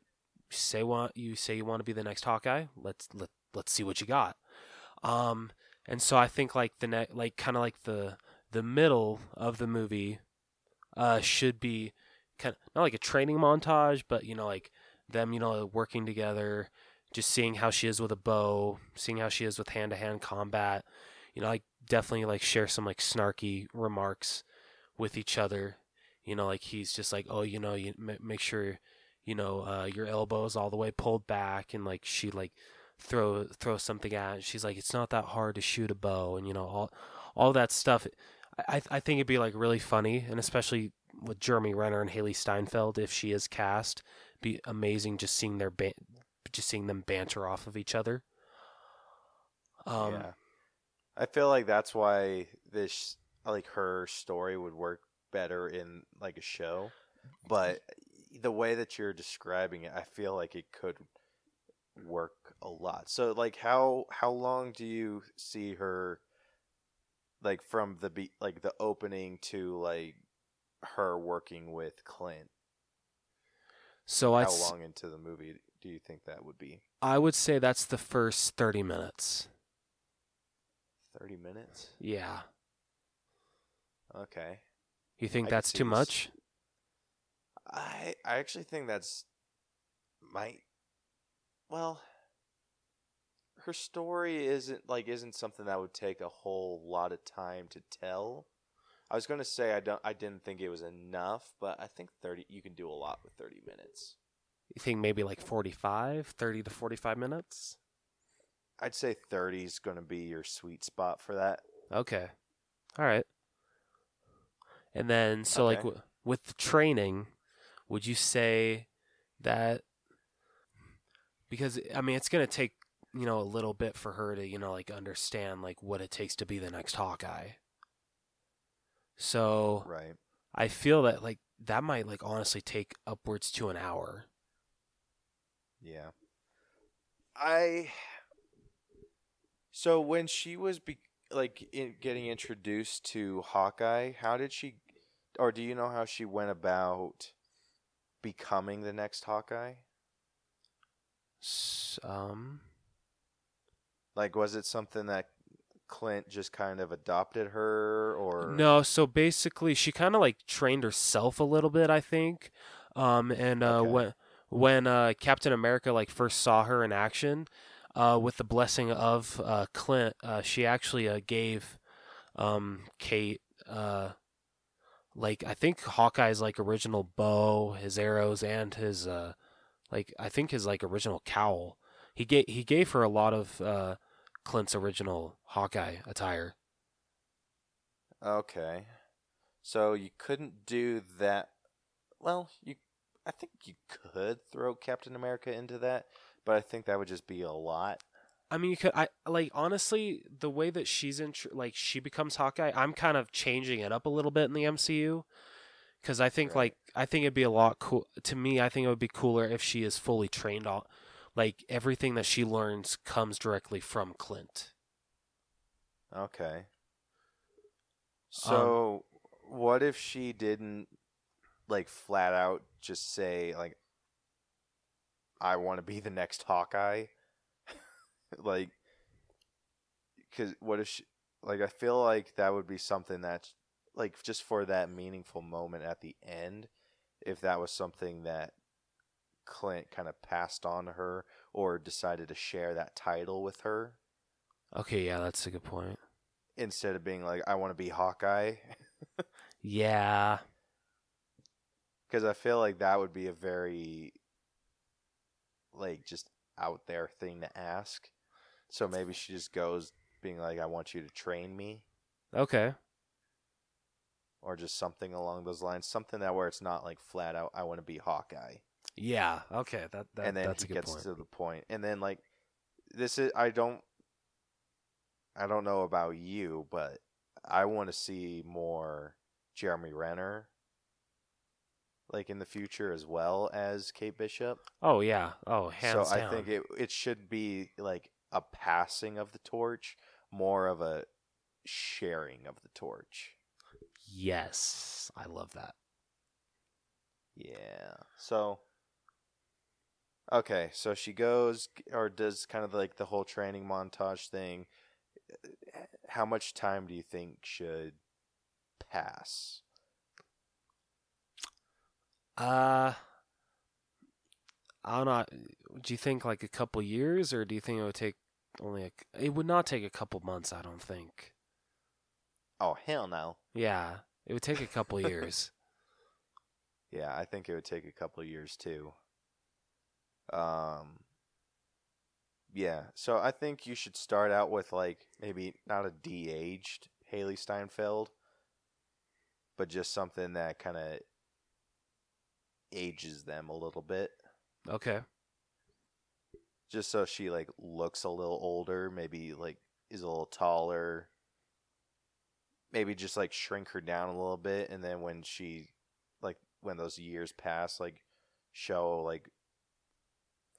Speaker 1: say what you say you want to be the next Hawkeye. Let's let let's see what you got. Um, and so I think like the ne- like kind of like the the middle of the movie, uh, should be kind of not like a training montage, but you know, like them, you know, working together, just seeing how she is with a bow, seeing how she is with hand to hand combat. You know, like definitely like share some like snarky remarks with each other. You know, like he's just like, oh, you know, you m- make sure, you know, uh, your elbow is all the way pulled back, and like she like throw throw something at. She's like, it's not that hard to shoot a bow, and you know all all that stuff. I I- think it'd be like really funny, and especially with Jeremy Renner and Hailee Steinfeld if she is cast, be amazing just seeing their ba- just seeing them banter off of each other. Um,
Speaker 2: yeah. I feel like that's why this like her story would work better in like a show. But the way that you're describing it, I feel like it could work a lot. So like how how long do you see her like from the be- like the opening to like her working with Clint?
Speaker 1: so
Speaker 2: how
Speaker 1: s-
Speaker 2: long into the movie do you think that would be?
Speaker 1: I would say that's the first thirty minutes.
Speaker 2: 30 minutes?
Speaker 1: Yeah,
Speaker 2: Okay.
Speaker 1: you think
Speaker 2: I
Speaker 1: that's too
Speaker 2: this.
Speaker 1: much?
Speaker 2: I I actually think that's might well her story isn't like isn't something that would take a whole lot of time to tell. I was going to say I don't I didn't think it was enough, but I think 30 you can do a lot with 30 minutes.
Speaker 1: You think maybe like 45, 30 to forty five minutes?
Speaker 2: I'd say 30 is going to be your sweet spot for that.
Speaker 1: Okay. All right. And then, so like w- with the training, would you say that because I mean it's gonna take you know a little bit for her to you know like understand like what it takes to be the next Hawkeye. So
Speaker 2: Right.
Speaker 1: I feel that like that might like honestly take upwards to an hour.
Speaker 2: Yeah. I So when she was be- like in, getting introduced to Hawkeye, how did she or do you know how she went about becoming the next Hawkeye?
Speaker 1: Um.
Speaker 2: Like was it something that Clint just kind of adopted her or
Speaker 1: No, so basically she kind of like trained herself a little bit, I think. Um and uh
Speaker 2: Okay.
Speaker 1: when when uh Captain America like first saw her in action, uh with the blessing of uh Clint, uh she actually uh, gave um Kate uh like I think Hawkeye's like original bow, his arrows and his uh like I think his like original cowl. He gave he gave her a lot of uh Clint's original Hawkeye attire.
Speaker 2: Okay. So you couldn't do that well, you I think you could throw Captain America into that, but I think that would just be a lot.
Speaker 1: I mean, you could. I like honestly the way that she's in, like she becomes Hawkeye. I'm kind of changing it up a little bit in the MCU because I think
Speaker 2: Right.
Speaker 1: like I think it'd be a lot cool to me. I think it would be cooler if she is fully trained on, like everything that she learns comes directly from Clint.
Speaker 2: Okay. So,
Speaker 1: Um,
Speaker 2: what if she didn't like flat out just say like I want to be the next Hawkeye? like cuz what if she like I feel like that would be something that's like just for that meaningful moment at the end if that was something that Clint kind of passed on to her or decided to share that title with her
Speaker 1: Okay, yeah, that's a good point.
Speaker 2: instead of being like I want to be Hawkeye.
Speaker 1: Yeah.
Speaker 2: because I feel like that would be a very like just out there thing to ask. So maybe she just goes being like, "I want you to train me,"
Speaker 1: Okay.
Speaker 2: or just something along those lines. Something that where it's not like flat out, "I want to be Hawkeye,"
Speaker 1: Yeah. Okay. That, that
Speaker 2: and then
Speaker 1: that's
Speaker 2: he gets
Speaker 1: point.
Speaker 2: to the point. point, and then like this is I don't I don't know about you, but I want to see more Jeremy Renner. Like in the future as well as Kate Bishop.
Speaker 1: Oh yeah. Oh, hands
Speaker 2: so
Speaker 1: down.
Speaker 2: I think it it should be like a passing of the torch, more of a sharing of the torch.
Speaker 1: yes, I love that.
Speaker 2: Yeah. So okay, so she goes or does kind of like the whole training montage thing. How much time do you think should pass?
Speaker 1: Uh, I don't know. Do you think like a couple years, or do you think it would take only a? It would not take a couple months. I don't think.
Speaker 2: Oh hell no.
Speaker 1: Yeah, it would take a couple years.
Speaker 2: Yeah, I think it would take a couple years too. Um Yeah, so I think you should start out with like maybe not a de-aged Hailee Steinfeld, but just something that kind of ages them a little bit,
Speaker 1: Okay.
Speaker 2: just so she like looks a little older, maybe like is a little taller. Maybe just like shrink her down a little bit and then when she like when those years pass like show like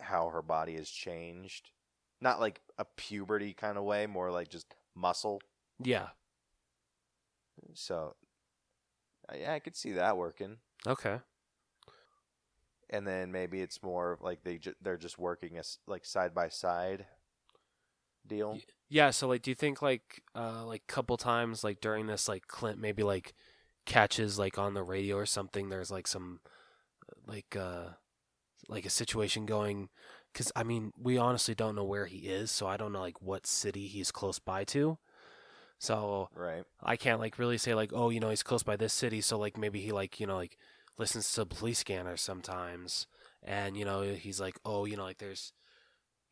Speaker 2: how her body has changed. Not like a puberty kind of way, more like just muscle.
Speaker 1: Yeah.
Speaker 2: So uh, yeah, I could see that working.
Speaker 1: Okay.
Speaker 2: And then maybe it's more like they ju- they're just working as like side by side deal.
Speaker 1: Yeah. So like, do you think like uh like couple times like during this like Clint maybe like catches like on the radio or something? There's like some like uh like a situation going because I mean we honestly don't know where he is, so I don't know like what city he's close by to. So
Speaker 2: Right.
Speaker 1: I can't like really say like, oh, you know, he's close by this city, so like maybe he like, you know, like listens to police scanner sometimes, and you know, he's like, oh, you know, like there's,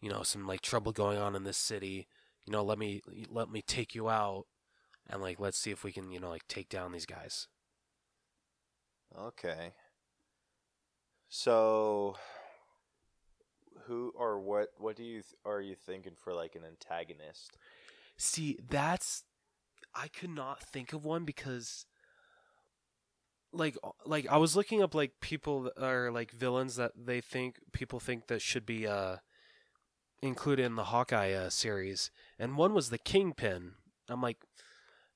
Speaker 1: you know, some like trouble going on in this city. You know, let me let me take you out, and like let's see if we can, you know, like take down these guys.
Speaker 2: Okay. So who or what what do you th- are you thinking for like an antagonist?
Speaker 1: See, that's I could not think of one because like like I was looking up like people are like villains that they think people think that should be uh included in the Hawkeye uh, series and one was the Kingpin. I'm like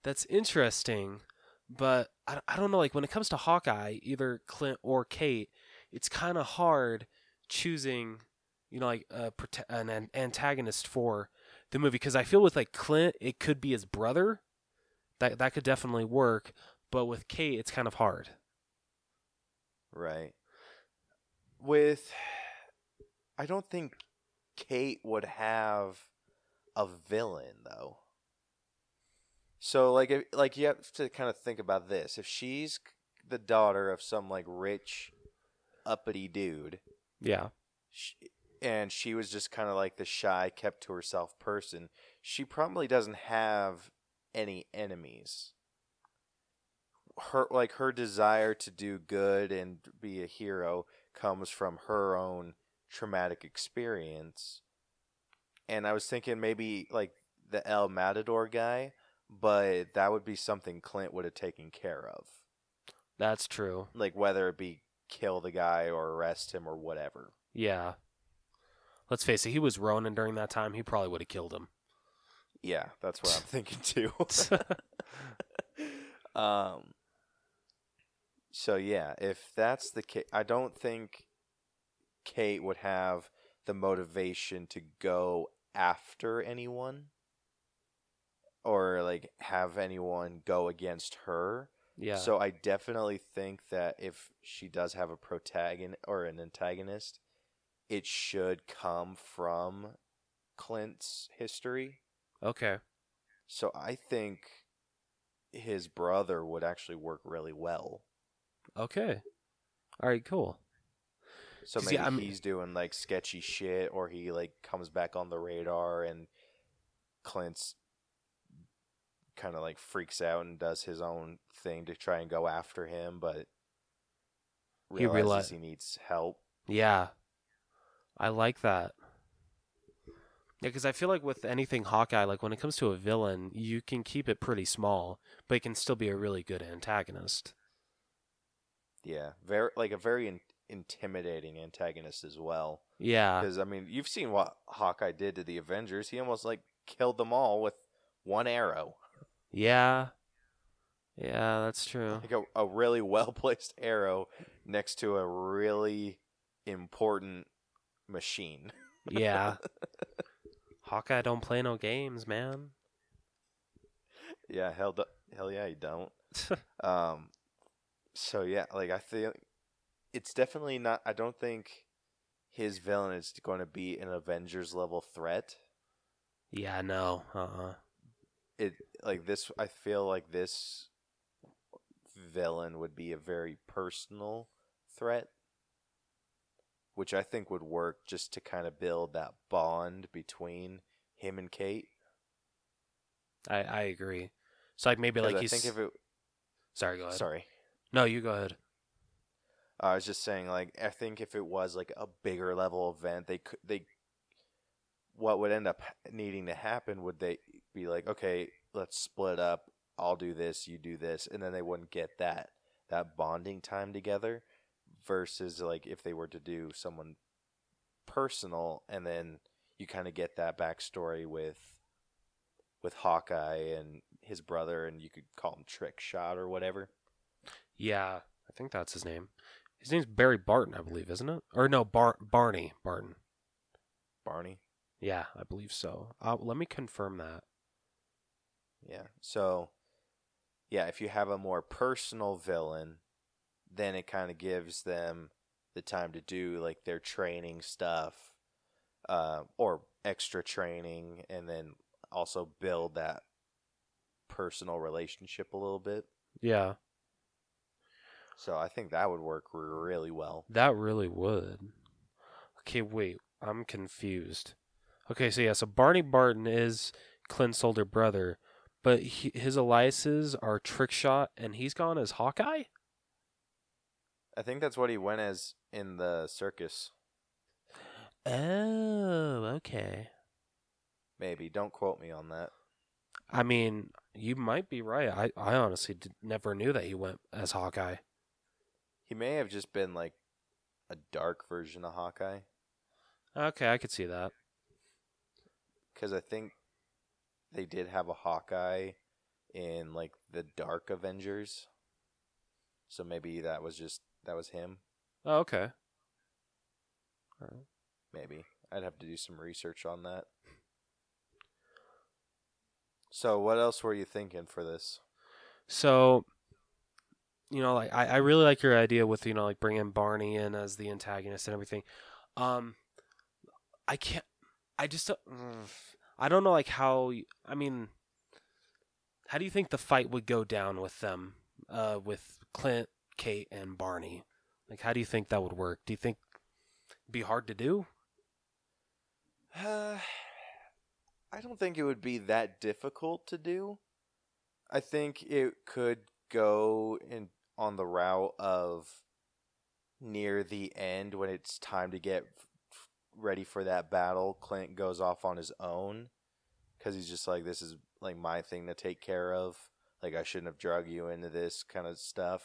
Speaker 1: that's interesting, but I, I don't know like when it comes to Hawkeye, either Clint or Kate, it's kind of hard choosing, you know, like a an antagonist for the movie because I feel with like Clint, it could be his brother. That that could definitely work, but with Kate, it's kind of hard.
Speaker 2: Right. With I don't think Kate would have a villain though. So like if, like you have to kind of think about this. If she's the daughter of some like rich uppity dude,
Speaker 1: Yeah.
Speaker 2: sh and she was just kind of like the shy, kept to herself person, she probably doesn't have any enemies. Her like her desire to do good and be a hero comes from her own traumatic experience. And I was thinking maybe like the El Matador guy, but that would be something Clint would have taken care of.
Speaker 1: That's true.
Speaker 2: Like whether it be kill the guy or arrest him or whatever.
Speaker 1: Yeah. Let's face it, he was Ronin during that time. He probably would have killed him.
Speaker 2: Yeah, that's what I'm thinking too. um. So yeah, if that's the case, I don't think Kate would have the motivation to go after anyone or like have anyone go against her.
Speaker 1: Yeah.
Speaker 2: So I definitely think that if she does have a protagonist or an antagonist, it should come from Clint's history.
Speaker 1: okay.
Speaker 2: So I think his brother would actually work really well.
Speaker 1: Okay. All right. Cool.
Speaker 2: So maybe
Speaker 1: yeah,
Speaker 2: he's doing like sketchy shit, or he like comes back on the radar, and Clint's kind of like freaks out and does his own thing to try and go after him, but
Speaker 1: He
Speaker 2: realizes
Speaker 1: reali-
Speaker 2: he needs help.
Speaker 1: Yeah. I like that. Yeah, because I feel like with anything Hawkeye, like when it comes to a villain, you can keep it pretty small, but it can still be a really good antagonist.
Speaker 2: Yeah, very like a very in- intimidating antagonist as well.
Speaker 1: Yeah.
Speaker 2: Because I mean, you've seen what Hawkeye did to the Avengers. He almost like killed them all with one arrow,
Speaker 1: Yeah. Yeah, that's true.
Speaker 2: like a, a really well placed arrow next to a really important machine.
Speaker 1: Yeah. Hawkeye don't play no games, man.
Speaker 2: yeah, hell, do- hell yeah, you don't. Um, so yeah, like I think it's definitely not. I don't think his villain is going to be an Avengers level threat.
Speaker 1: yeah, no. Uh-uh.
Speaker 2: It like this. I feel like this villain would be a very personal threat, which I think would work just to kind of build that bond between him and Kate.
Speaker 1: I I agree. So like maybe like
Speaker 2: I
Speaker 1: he's
Speaker 2: think if it.
Speaker 1: Sorry, go ahead.
Speaker 2: Sorry.
Speaker 1: No, you go ahead.
Speaker 2: I was just saying, like, I think if it was like a bigger level event, they could they. What would end up needing to happen would they be like, okay, let's split up. I'll do this, you do this, and then they wouldn't get that that bonding time together. Versus like if they were to do someone personal, and then you kind of get that backstory with with Hawkeye and his brother, and you could call him Trick Shot or whatever.
Speaker 1: Yeah, I think that's his name. His name's Barry Barton, I believe, isn't it? Or no, Bar- Barney Barton.
Speaker 2: Barney.
Speaker 1: Yeah, I believe so. Uh, let me confirm that.
Speaker 2: Yeah. So, yeah, if you have a more personal villain, then it kind of gives them the time to do like their training stuff, uh, or extra training, and then also build that personal relationship a little bit.
Speaker 1: Yeah,
Speaker 2: So I think that would work really well.
Speaker 1: that really would. Okay, wait, I'm confused. Okay, so yeah, so Barney Barton is Clint's older brother, but he, his aliases are Trickshot, and he's gone as Hawkeye.
Speaker 2: I think that's what he went as in the circus.
Speaker 1: Oh, okay.
Speaker 2: Maybe. Don't quote me on that.
Speaker 1: I mean, you might be right. I, I honestly did, never knew that he went as Hawkeye.
Speaker 2: He may have just been like a dark version of Hawkeye.
Speaker 1: Okay, I could see that.
Speaker 2: because I think they did have a Hawkeye in like the Dark Avengers, so maybe that was just that was him.
Speaker 1: Oh, okay.
Speaker 2: Maybe I'd have to do some research on that. So, what else were you thinking for this?
Speaker 1: So, you know, like I, I really like your idea with you know like bringing Barney in as the antagonist and everything. Um, I can't. I just don't. I don't know like how. I mean, how do you think the fight would go down with them? Uh, with Clint, Kate, and Barney. Like, how do you think that would work? Do you think be hard to do?
Speaker 2: Uh, I don't think it would be that difficult to do. I think it could go in on the route of near the end when it's time to get ready for that battle. Clint goes off on his own because he's just like, "This is like my thing to take care of. Like I shouldn't have drug you into this kind of stuff."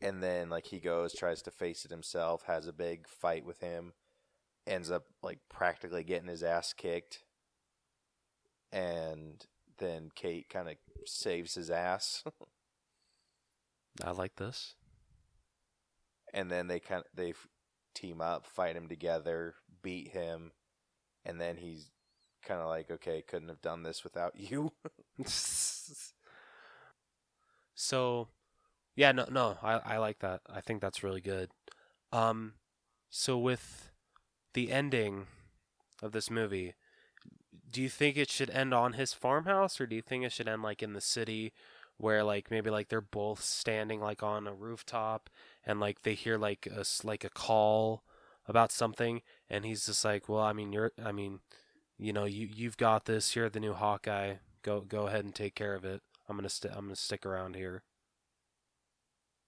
Speaker 2: And then like he goes, tries to face it himself, has a big fight with him ends up like practically getting his ass kicked and then Kate kind of saves his ass
Speaker 1: I like this.
Speaker 2: and then they kind of they f- team up fight him together beat him and then he's kind of like okay couldn't have done this without you
Speaker 1: so, yeah, no, no, I, I like that. I think that's really good. Um, so with the ending of this movie, do you think it should end on his farmhouse or do you think it should end like in the city where like maybe like they're both standing like on a rooftop and like they hear like a like a call about something and he's just like well i mean you're i mean you know you you've got this you're the new hawkeye go go ahead and take care of it i'm gonna st- i'm gonna stick around here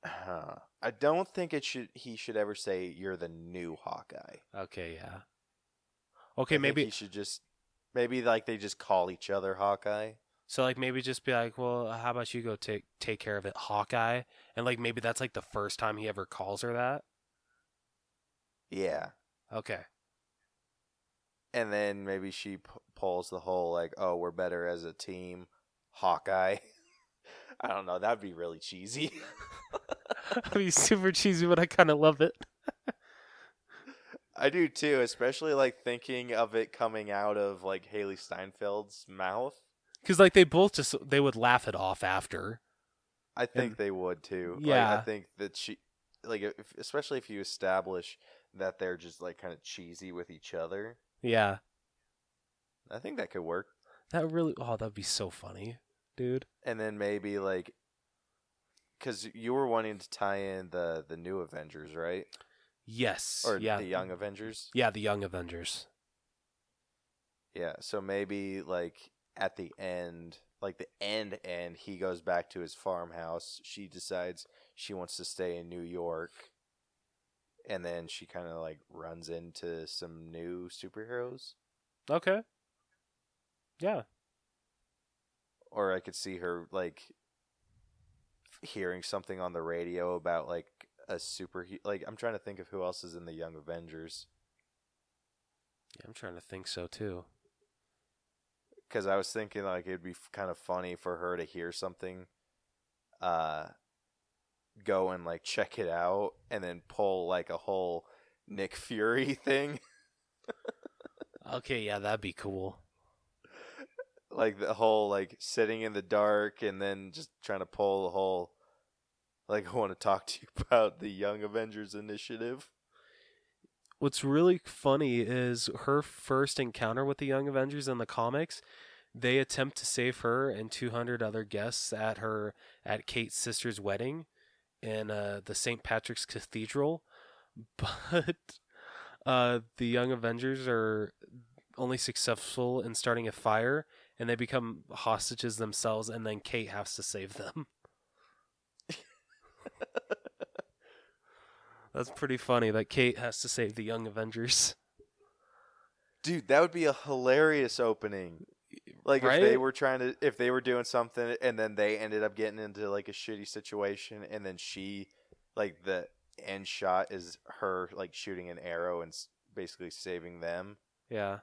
Speaker 2: Huh. I don't think it should. He should ever say you're the new Hawkeye.
Speaker 1: okay yeah okay
Speaker 2: think
Speaker 1: maybe
Speaker 2: he should just maybe like they just call each other Hawkeye.
Speaker 1: So like maybe just be like, well, how about you go take take care of it, Hawkeye, and like maybe that's like the first time he ever calls her that.
Speaker 2: Yeah,
Speaker 1: Okay.
Speaker 2: and then maybe she p- pulls the whole like, oh, we're better as a team, Hawkeye. I don't know. That'd be really cheesy.
Speaker 1: That'd be super cheesy, but I kind of love it.
Speaker 2: I do too, especially like thinking of it coming out of like Hailee Steinfeld's mouth.
Speaker 1: Because like they both just they would laugh it off after.
Speaker 2: I think
Speaker 1: And-
Speaker 2: they would too. Like,
Speaker 1: Yeah.
Speaker 2: I think that she, like, if, especially if you establish that they're just like kind of cheesy with each other,
Speaker 1: Yeah,
Speaker 2: I think that could work.
Speaker 1: that really. Oh, that'd be so funny, dude.
Speaker 2: And then maybe like, because you were wanting to tie in the the new Avengers, right?
Speaker 1: Yes.
Speaker 2: Or
Speaker 1: yeah.
Speaker 2: the Young Avengers.
Speaker 1: Yeah, the Young Avengers.
Speaker 2: Yeah. So maybe like at the end, like the end end, he goes back to his farmhouse. She decides she wants to stay in New York. And then she kind of like runs into some new superheroes.
Speaker 1: Okay. Yeah.
Speaker 2: or I could see her like hearing something on the radio about like a super like I'm trying to think of who else is in the Young Avengers
Speaker 1: Yeah, I'm trying to think so too.
Speaker 2: Because I was thinking like it'd be f- kind of funny for her to hear something, uh, go and like check it out and then pull like a whole Nick Fury thing,
Speaker 1: Okay, yeah, that'd be cool.
Speaker 2: like the whole like sitting in the dark and then just trying to pull the whole like I want to talk to you about the Young Avengers initiative.
Speaker 1: What's really funny is her first encounter with the Young Avengers in the comics. They attempt to save her and 200 other guests at her at Kate's sister's wedding in uh, the St. Patrick's Cathedral, but uh, the Young Avengers are only successful in starting a fire, and they become hostages themselves, and then Kate has to save them. That's pretty funny that Kate has to save the Young Avengers.
Speaker 2: Dude, that would be a hilarious opening. Like if they were trying to if they were doing something and then they ended up getting into like a shitty situation and then she like the end shot is her like shooting an arrow and basically saving them
Speaker 1: Yeah.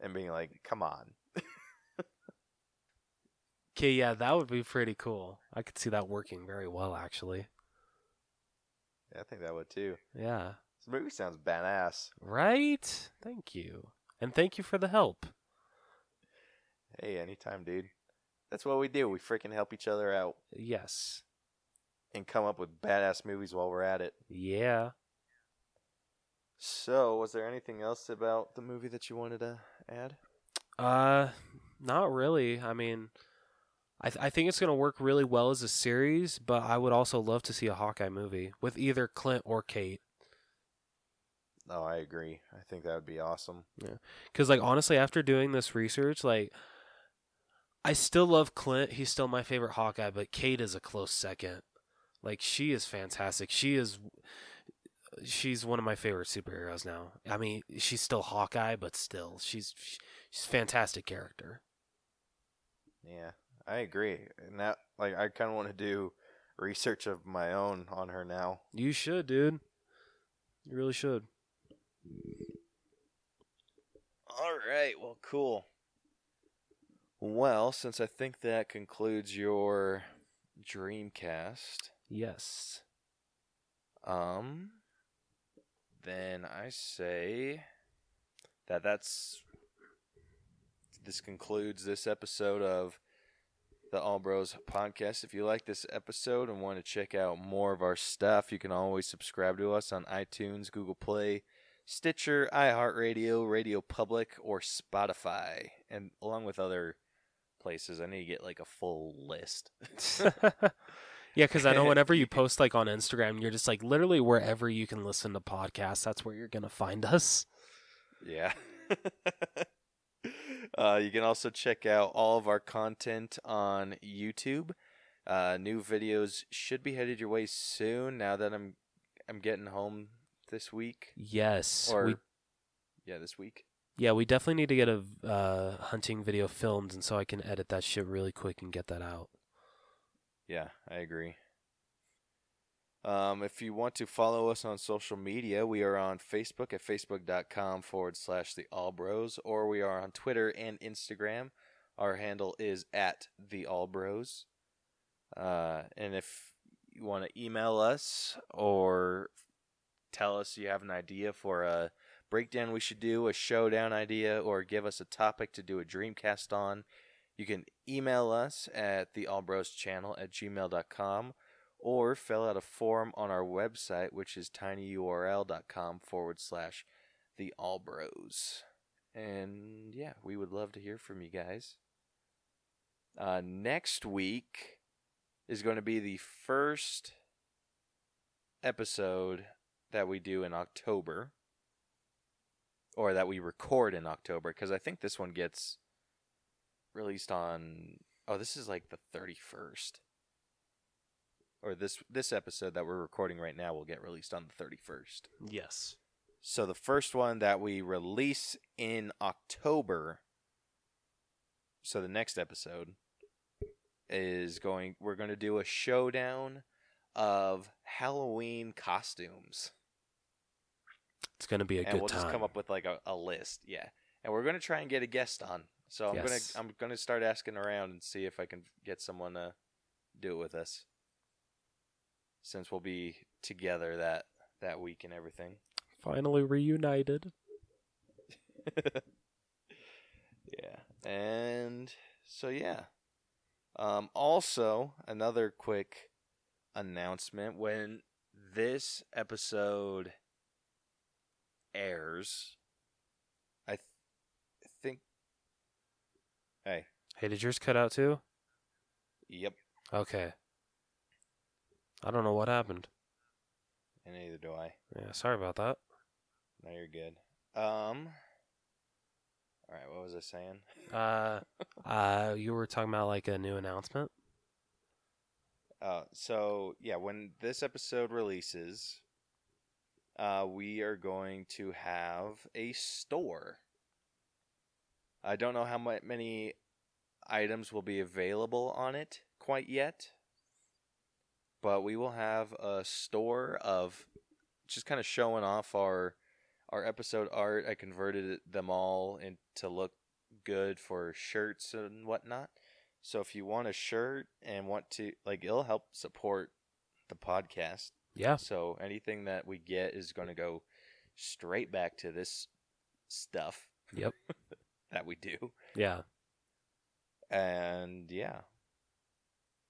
Speaker 2: and being like, "Come on."
Speaker 1: Okay, yeah, that would be pretty cool. I could see that working very well, actually.
Speaker 2: Yeah, I think that would too.
Speaker 1: Yeah.
Speaker 2: This movie sounds badass.
Speaker 1: Right? Thank you. And thank you for the help.
Speaker 2: Hey, anytime, dude. That's what we do. We freaking help each other out
Speaker 1: Yes.
Speaker 2: and come up with badass movies while we're at it.
Speaker 1: Yeah.
Speaker 2: So, was there anything else about the movie that you wanted to add?
Speaker 1: Uh, not really. I mean, I th- I think it's gonna work really well as a series, but I would also love to see a Hawkeye movie with either Clint or Kate.
Speaker 2: No, I agree. I think that would be awesome. Yeah.
Speaker 1: Because like honestly, after doing this research, like I still love Clint. He's still my favorite Hawkeye, but Kate is a close second. Like she is fantastic. She is she's one of my favorite superheroes now. I mean, she's still Hawkeye, but still, she's she's a fantastic character.
Speaker 2: Yeah, I agree. And that, like, I kind of want to do research of my own on her now.
Speaker 1: You should, dude. You really should.
Speaker 2: All right. Well, cool. Well, since I think that concludes your Dreamcast,
Speaker 1: Yes.
Speaker 2: um, then I say that that's this concludes this episode of the All Bros podcast. If you like this episode and want to check out more of our stuff, you can always subscribe to us on iTunes, Google Play, Stitcher, iHeartRadio, Radio Public, or Spotify. and along with other places, I need to get like a full list.
Speaker 1: yeah, because I know whenever you post like on Instagram, you're just like literally wherever you can listen to podcasts, that's where you're gonna find us.
Speaker 2: Yeah. uh, you can also check out all of our content on YouTube. Uh, new videos should be headed your way soon. Now that I'm I'm getting home this week,
Speaker 1: Yes,
Speaker 2: or
Speaker 1: we
Speaker 2: yeah, this week.
Speaker 1: yeah we definitely need to get a uh, hunting video filmed, and so I can edit that shit really quick and get that out.
Speaker 2: Yeah, I agree. Um, if you want to follow us on social media, we are on Facebook at facebook.com forward slash the All Bros, or we are on Twitter and Instagram. Our handle is at the All Bros. Uh, and if you want to email us or tell us you have an idea for a breakdown we should do, a showdown idea, or give us a topic to do a Dreamcast on, you can email us at the All Bros channel at gmail.com or fill out a form on our website, which is tinyurl.com forward slash the All Bros. And yeah, we would love to hear from you guys. Uh, next week is going to be the first episode that we do in October, or that we record in October, because I think this one gets released on. Oh, this is like the 31st or this this episode that we're recording right now will get released on the 31st.
Speaker 1: Yes.
Speaker 2: So the first one that we release in October so the next episode is going we're going to do a showdown of Halloween costumes.
Speaker 1: It's gonna be a
Speaker 2: and
Speaker 1: good
Speaker 2: we'll
Speaker 1: time.
Speaker 2: just come up with like a, a list, yeah. And we're going to try and get a guest on. So I'm
Speaker 1: Yes.
Speaker 2: going to I'm going to start asking around and see if I can get someone to do it with us. Since we'll be together that that week and everything.
Speaker 1: Finally reunited.
Speaker 2: Yeah. And so yeah. Um also another quick announcement when this episode airs I th- think Hey,
Speaker 1: Hey, did yours cut out too?
Speaker 2: yep,
Speaker 1: Okay. I don't know what happened.
Speaker 2: and neither do I.
Speaker 1: Yeah, sorry about that.
Speaker 2: No, you're good. Um All right, what was I saying?
Speaker 1: Uh, uh, you were talking about like a new announcement.
Speaker 2: Uh, so yeah, when this episode releases, uh, we are going to have a store. I don't know how many items will be available on it quite yet, but we will have a store of just kind of showing off our our episode art. I converted them all in to look good for shirts and whatnot. So if you want a shirt and want to like it'll help support the podcast.
Speaker 1: Yeah.
Speaker 2: So anything that we get is going to go straight back to this stuff
Speaker 1: Yep.
Speaker 2: that we do.
Speaker 1: Yeah.
Speaker 2: And yeah.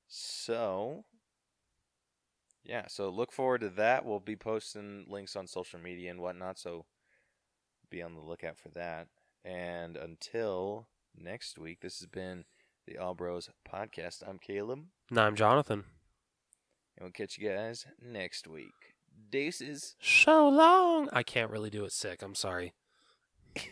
Speaker 2: So yeah, so look forward to that. We'll be posting links on social media and whatnot, so be on the lookout for that. And until next week, this has been the All Bros Podcast. I'm Caleb,
Speaker 1: No, I'm Jonathan.
Speaker 2: and we'll catch you guys next week. Deuces.
Speaker 1: So long. I can't really do it sick. I'm sorry.